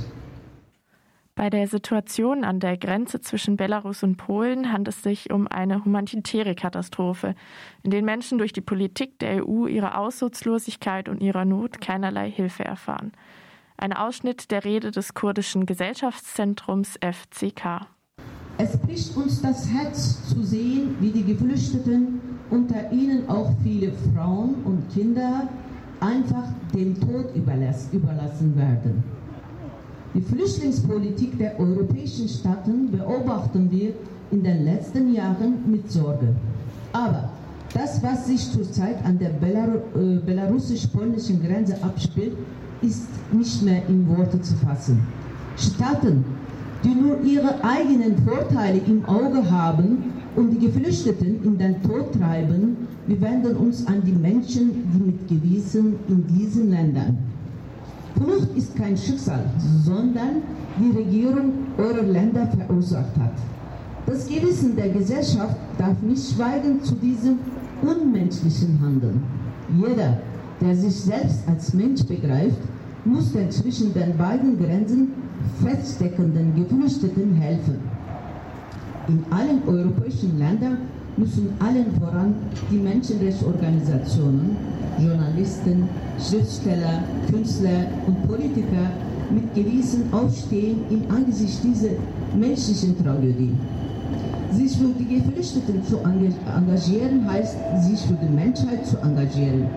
Bei der Situation an der Grenze zwischen Belarus und Polen handelt es sich um eine humanitäre Katastrophe, in der Menschen durch die Politik der EU ihrer Aussichtslosigkeit und ihrer Not keinerlei Hilfe erfahren. Ein Ausschnitt der Rede des kurdischen Gesellschaftszentrums FCK. Es bricht uns das Herz zu sehen, wie die Geflüchteten, unter ihnen auch viele Frauen und Kinder, einfach dem Tod überlassen werden. Die Flüchtlingspolitik der europäischen Staaten beobachten wir in den letzten Jahren mit Sorge. Aber das, was sich zurzeit an der äh, belarussisch-polnischen Grenze abspielt, ist nicht mehr in Worte zu fassen. Staaten, die nur ihre eigenen Vorteile im Auge haben und die Geflüchteten in den Tod treiben, wir wenden uns an die Menschen, die mit Gewissen in diesen Ländern. Flucht ist kein Schicksal, sondern die Regierung eurer Länder verursacht hat. Das Gewissen der Gesellschaft darf nicht schweigen zu diesem unmenschlichen Handeln. Jeder, der sich selbst als Mensch begreift, muss den zwischen den beiden Grenzen feststeckenden Geflüchteten helfen. In allen europäischen Ländern müssen allen voran die Menschenrechtsorganisationen, Journalisten, Schriftsteller, Künstler und Politiker mit Gewissen aufstehen im Angesicht dieser menschlichen Tragödie. Sich für die Geflüchteten zu engagieren, heißt, sich für die Menschheit zu engagieren.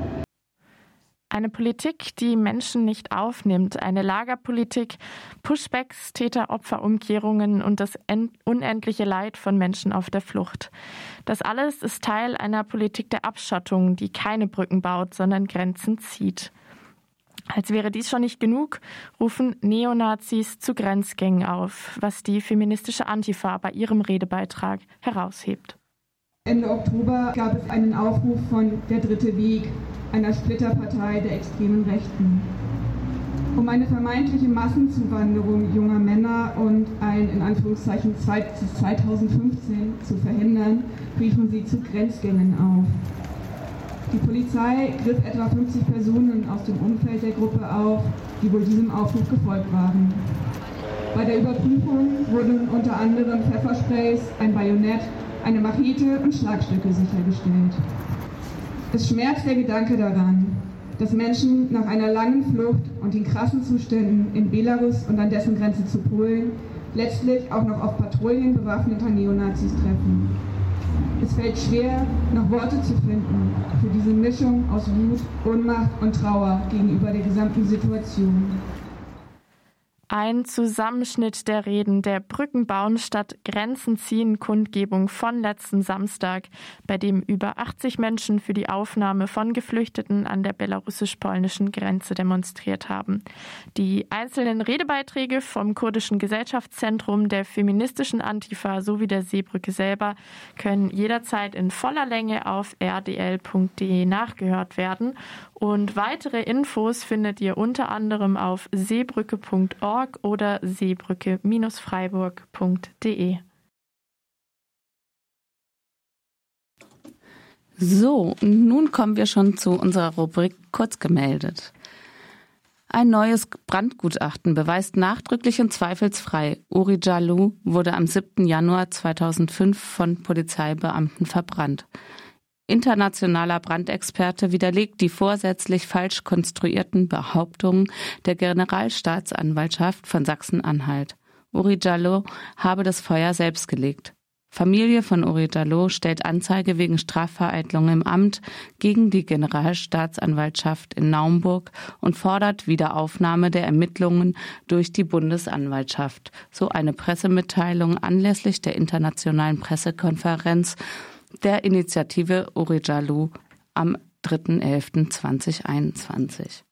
Eine Politik, die Menschen nicht aufnimmt, eine Lagerpolitik, Pushbacks, Täter-Opfer-Umkehrungen und das unendliche Leid von Menschen auf der Flucht. Das alles ist Teil einer Politik der Abschottung, die keine Brücken baut, sondern Grenzen zieht. Als wäre dies schon nicht genug, rufen Neonazis zu Grenzgängen auf, was die feministische Antifa bei ihrem Redebeitrag heraushebt. Ende Oktober gab es einen Aufruf von Der Dritte Weg, einer Splitterpartei der extremen Rechten. Um eine vermeintliche Massenzuwanderung junger Männer und ein in Anführungszeichen 2015 zu verhindern, riefen sie zu Grenzgängen auf. Die Polizei griff etwa 50 Personen aus dem Umfeld der Gruppe auf, die wohl diesem Aufruf gefolgt waren. Bei der Überprüfung wurden unter anderem Pfeffersprays, ein Bajonett, eine Machete und Schlagstücke sichergestellt. Es schmerzt der Gedanke daran, dass Menschen nach einer langen Flucht und den krassen Zuständen in Belarus und an dessen Grenze zu Polen letztlich auch noch auf Patrouillen bewaffneter Neonazis treffen. Es fällt schwer, noch Worte zu finden für diese Mischung aus Wut, Ohnmacht und Trauer gegenüber der gesamten Situation. Ein Zusammenschnitt der Reden der Brückenbauen statt Grenzen ziehen Kundgebung von letzten Samstag, bei dem über 80 Menschen für die Aufnahme von Geflüchteten an der belarussisch-polnischen Grenze demonstriert haben. Die einzelnen Redebeiträge vom kurdischen Gesellschaftszentrum, der feministischen Antifa sowie der Seebrücke selber können jederzeit in voller Länge auf rdl.de nachgehört werden und weitere Infos findet ihr unter anderem auf seebrücke.org oder seebrücke-freiburg.de. So, nun kommen wir schon zu unserer Rubrik Kurz gemeldet. Ein neues Brandgutachten beweist nachdrücklich und zweifelsfrei, Uri Jalou wurde am 7. Januar 2005 von Polizeibeamten verbrannt. Internationaler Brandexperte widerlegt die vorsätzlich falsch konstruierten Behauptungen der Generalstaatsanwaltschaft von Sachsen-Anhalt. Uri Jallo habe das Feuer selbst gelegt. Familie von Uri Jallo stellt Anzeige wegen Strafvereitlung im Amt gegen die Generalstaatsanwaltschaft in Naumburg und fordert Wiederaufnahme der Ermittlungen durch die Bundesanwaltschaft, so eine Pressemitteilung anlässlich der internationalen Pressekonferenz der Initiative Orijalu am 3.11.2021.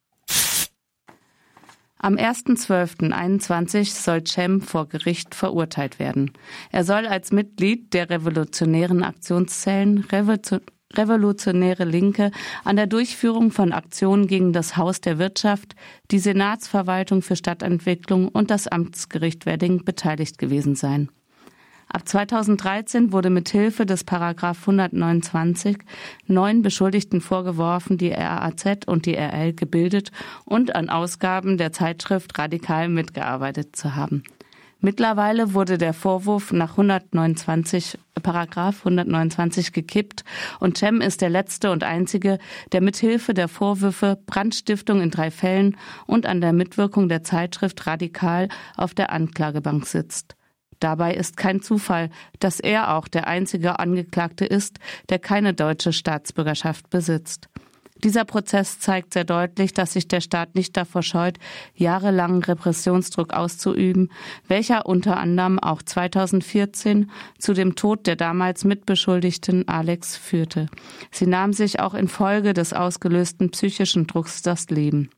Am 1.12.21 soll Cem vor Gericht verurteilt werden. Er soll als Mitglied der revolutionären Aktionszellen Revolutionäre Linke an der Durchführung von Aktionen gegen das Haus der Wirtschaft, die Senatsverwaltung für Stadtentwicklung und das Amtsgericht Wedding beteiligt gewesen sein. Ab 2013 wurde mit Hilfe des Paragraph 129 neun Beschuldigten vorgeworfen, die RAZ und die RL gebildet und an Ausgaben der Zeitschrift radikal mitgearbeitet zu haben. Mittlerweile wurde der Vorwurf nach 129, Paragraph 129 gekippt und Cem ist der letzte und einzige, der mithilfe der Vorwürfe Brandstiftung in drei Fällen und an der Mitwirkung der Zeitschrift Radikal auf der Anklagebank sitzt. Dabei ist kein Zufall, dass er auch der einzige Angeklagte ist, der keine deutsche Staatsbürgerschaft besitzt. Dieser Prozess zeigt sehr deutlich, dass sich der Staat nicht davor scheut, jahrelangen Repressionsdruck auszuüben, welcher unter anderem auch 2014 zu dem Tod der damals Mitbeschuldigten Alex führte. Sie nahm sich auch infolge des ausgelösten psychischen Drucks das Leben.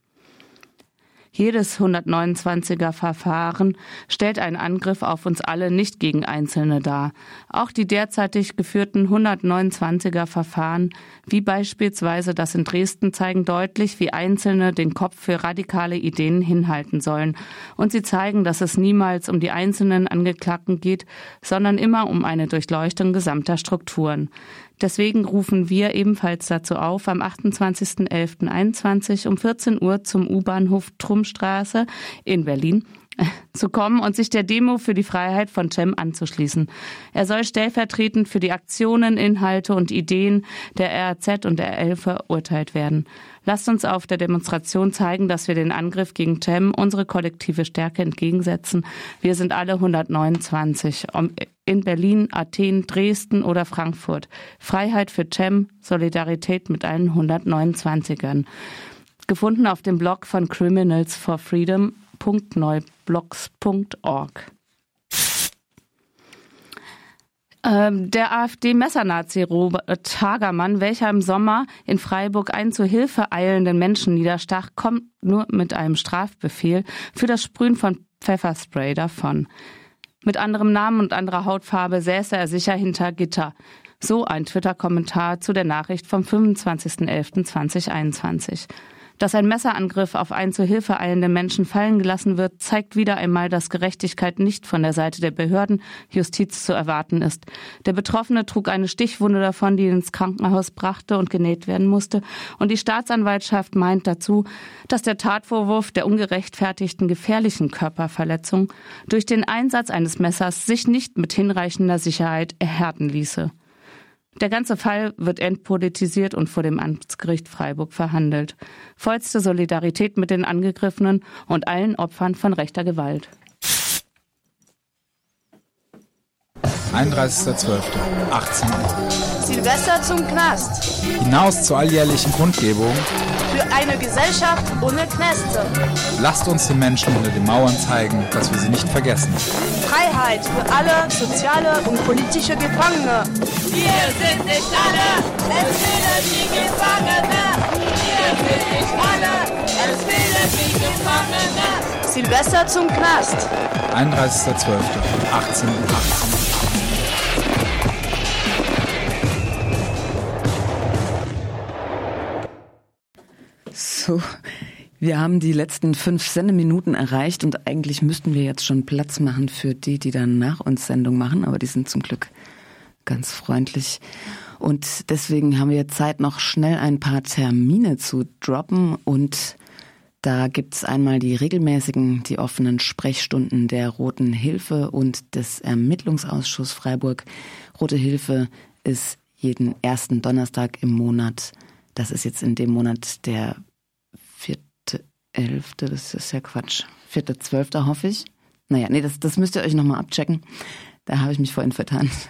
Jedes 129er Verfahren stellt einen Angriff auf uns alle nicht gegen Einzelne dar. Auch die derzeitig geführten 129er Verfahren, wie beispielsweise das in Dresden, zeigen deutlich, wie Einzelne den Kopf für radikale Ideen hinhalten sollen. Und sie zeigen, dass es niemals um die einzelnen Angeklagten geht, sondern immer um eine Durchleuchtung gesamter Strukturen. Deswegen rufen wir ebenfalls dazu auf, am 28.11.21 um 14 Uhr zum U-Bahnhof Trummstraße in Berlin zu kommen und sich der Demo für die Freiheit von Cem anzuschließen. Er soll stellvertretend für die Aktionen, Inhalte und Ideen der RAZ und der L verurteilt werden. Lasst uns auf der Demonstration zeigen, dass wir den Angriff gegen Cem unsere kollektive Stärke entgegensetzen. Wir sind alle 129 in Berlin, Athen, Dresden oder Frankfurt. Freiheit für Cem, Solidarität mit allen 129ern. Gefunden auf dem Blog von Criminals for Freedom www.neublogs.org. Ähm, der AfD-Messernazi Robert Hagermann, welcher im Sommer in Freiburg einen zur Hilfe eilenden Menschen niederstach, kommt nur mit einem Strafbefehl für das Sprühen von Pfefferspray davon. Mit anderem Namen und anderer Hautfarbe säße er sicher hinter Gitter. So ein Twitter-Kommentar zu der Nachricht vom 25.11.2021. Dass ein Messerangriff auf einen zur Hilfe eilenden Menschen fallen gelassen wird, zeigt wieder einmal, dass Gerechtigkeit nicht von der Seite der Behörden, Justiz zu erwarten ist. Der Betroffene trug eine Stichwunde davon, die ins Krankenhaus brachte und genäht werden musste. Und die Staatsanwaltschaft meint dazu, dass der Tatvorwurf der ungerechtfertigten gefährlichen Körperverletzung durch den Einsatz eines Messers sich nicht mit hinreichender Sicherheit erhärten ließe. Der ganze Fall wird entpolitisiert und vor dem Amtsgericht Freiburg verhandelt. Vollste Solidarität mit den Angegriffenen und allen Opfern von rechter Gewalt. 31.12.18 Uhr. Silvester zum Knast. Hinaus zur alljährlichen Kundgebung. Für eine Gesellschaft ohne Knäste. Lasst uns den Menschen hinter den Mauern zeigen, dass wir sie nicht vergessen. Freiheit für alle soziale und politische Gefangene. Wir sind nicht alle, es fehlen die Gefangene. Wir sind nicht alle, es fehlen die Gefangene. Silvester zum Knast. 31.12.18 Uhr. 18. So, wir haben die letzten fünf Sendeminuten erreicht und eigentlich müssten wir jetzt schon Platz machen für die, die dann nach uns Sendung machen, aber die sind zum Glück ganz freundlich. Und deswegen haben wir Zeit, noch schnell ein paar Termine zu droppen und da gibt's einmal die regelmäßigen, die offenen Sprechstunden der Roten Hilfe und des Ermittlungsausschusses Freiburg. Rote Hilfe ist jeden ersten Donnerstag im Monat. Das ist jetzt in dem Monat der vierte, elfte, das ist ja Quatsch. Vierte, zwölfte hoffe ich. Naja, nee, das, das müsst ihr euch nochmal abchecken. Da habe ich mich vorhin vertan. (laughs)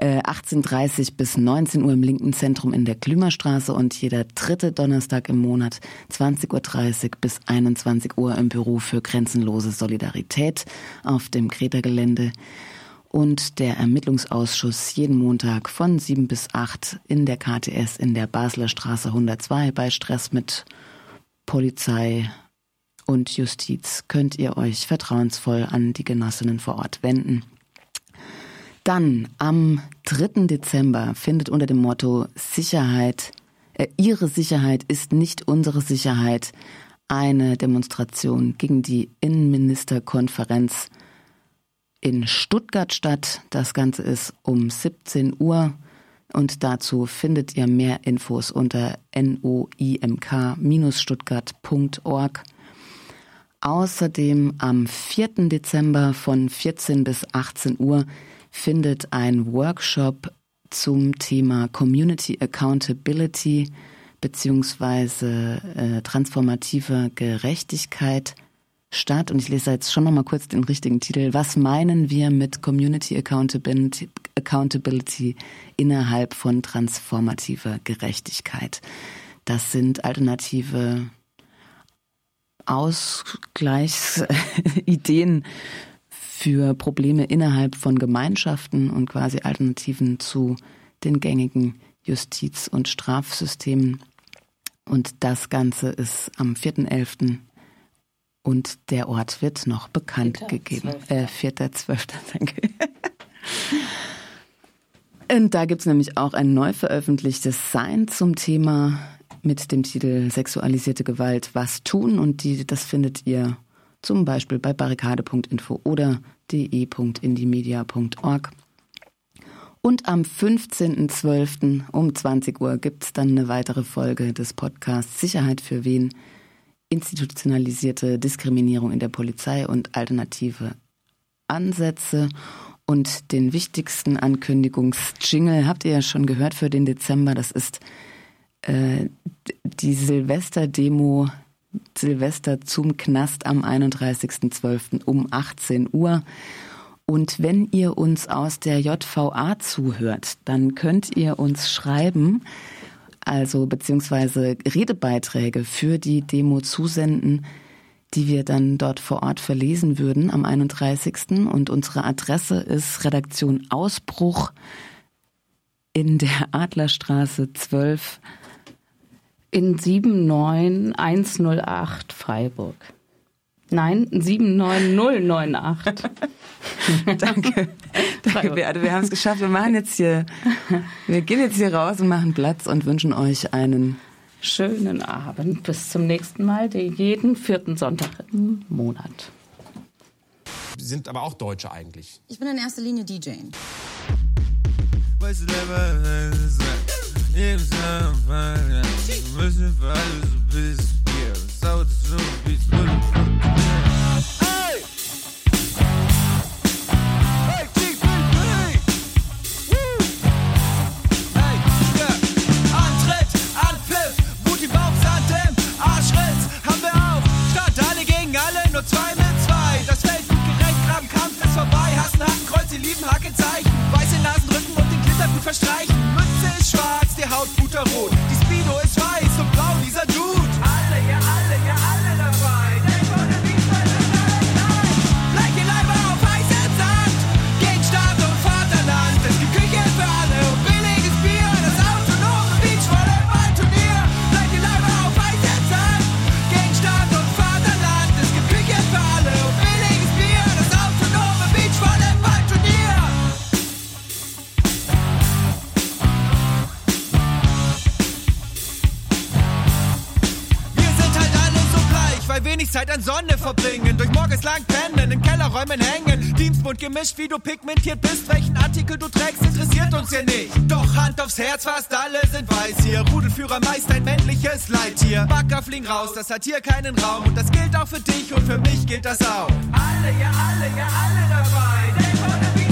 18.30 bis 19 Uhr im linken Zentrum in der Klümerstraße und jeder dritte Donnerstag im Monat 20.30 Uhr bis 21 Uhr im Büro für grenzenlose Solidarität auf dem Kreta-Gelände und der Ermittlungsausschuss jeden Montag von 7 bis 8 in der KTS in der Basler Straße 102 bei Stress mit Polizei und Justiz könnt ihr euch vertrauensvoll an die Genossinnen vor Ort wenden. Dann am 3. Dezember findet unter dem Motto Sicherheit, äh, Ihre Sicherheit ist nicht unsere Sicherheit eine Demonstration gegen die Innenministerkonferenz in Stuttgart statt. Das Ganze ist um 17 Uhr und dazu findet ihr mehr Infos unter noimk-stuttgart.org. Außerdem am 4. Dezember von 14 bis 18 Uhr findet ein Workshop zum Thema Community Accountability beziehungsweise äh, transformative Gerechtigkeit statt. Und ich lese jetzt schon noch mal kurz den richtigen Titel. Was meinen wir mit Community Accountability, Accountability innerhalb von transformativer Gerechtigkeit? Das sind alternative Ausgleichsideen für Probleme innerhalb von Gemeinschaften und quasi Alternativen zu den gängigen Justiz- und Strafsystemen. Und das Ganze ist am 4.11. und der Ort wird noch bekannt 4. gegeben. 12. Äh, 4.12. (laughs) danke. und da gibt es nämlich auch ein neu veröffentlichtes Sein zum Thema mit dem Titel Sexualisierte Gewalt, was tun? Und die, das findet ihr zum Beispiel bei barrikade.info oder de.indiemedia.org. Und am 15.12. um 20 Uhr gibt es dann eine weitere Folge des Podcasts Sicherheit für wen? Institutionalisierte Diskriminierung in der Polizei und alternative Ansätze. Und den wichtigsten Ankündigungsjingle habt ihr ja schon gehört für den Dezember. Das ist äh, die Silvester-Demo Silvester zum Knast am 31.12. um 18 Uhr. Und wenn ihr uns aus der JVA zuhört, dann könnt ihr uns schreiben, also beziehungsweise Redebeiträge für die Demo zusenden, die wir dann dort vor Ort verlesen würden am 31. Und unsere Adresse ist Redaktion Ausbruch in der Adlerstraße 12 in 79108 Freiburg. Nein, 79098. (laughs) Danke. Danke, Beate. Wir haben es geschafft. Wir machen jetzt hier, wir gehen jetzt hier raus und machen Platz und wünschen euch einen schönen Abend. Bis zum nächsten Mal, jeden vierten Sonntag im Monat. Sie sind aber auch Deutsche eigentlich. Ich bin in erster Linie DJ. Müssen Dienstbund gemischt, wie du pigmentiert bist. Welchen Artikel du trägst, interessiert uns hier nicht. Doch Hand aufs Herz, fast alle sind weiß hier. Rudelführer meist ein männliches Leittier. Backer fliegen raus, das hat hier keinen Raum. Und das gilt auch für dich und für mich gilt das auch. Alle, ja, alle, ja, alle dabei. Der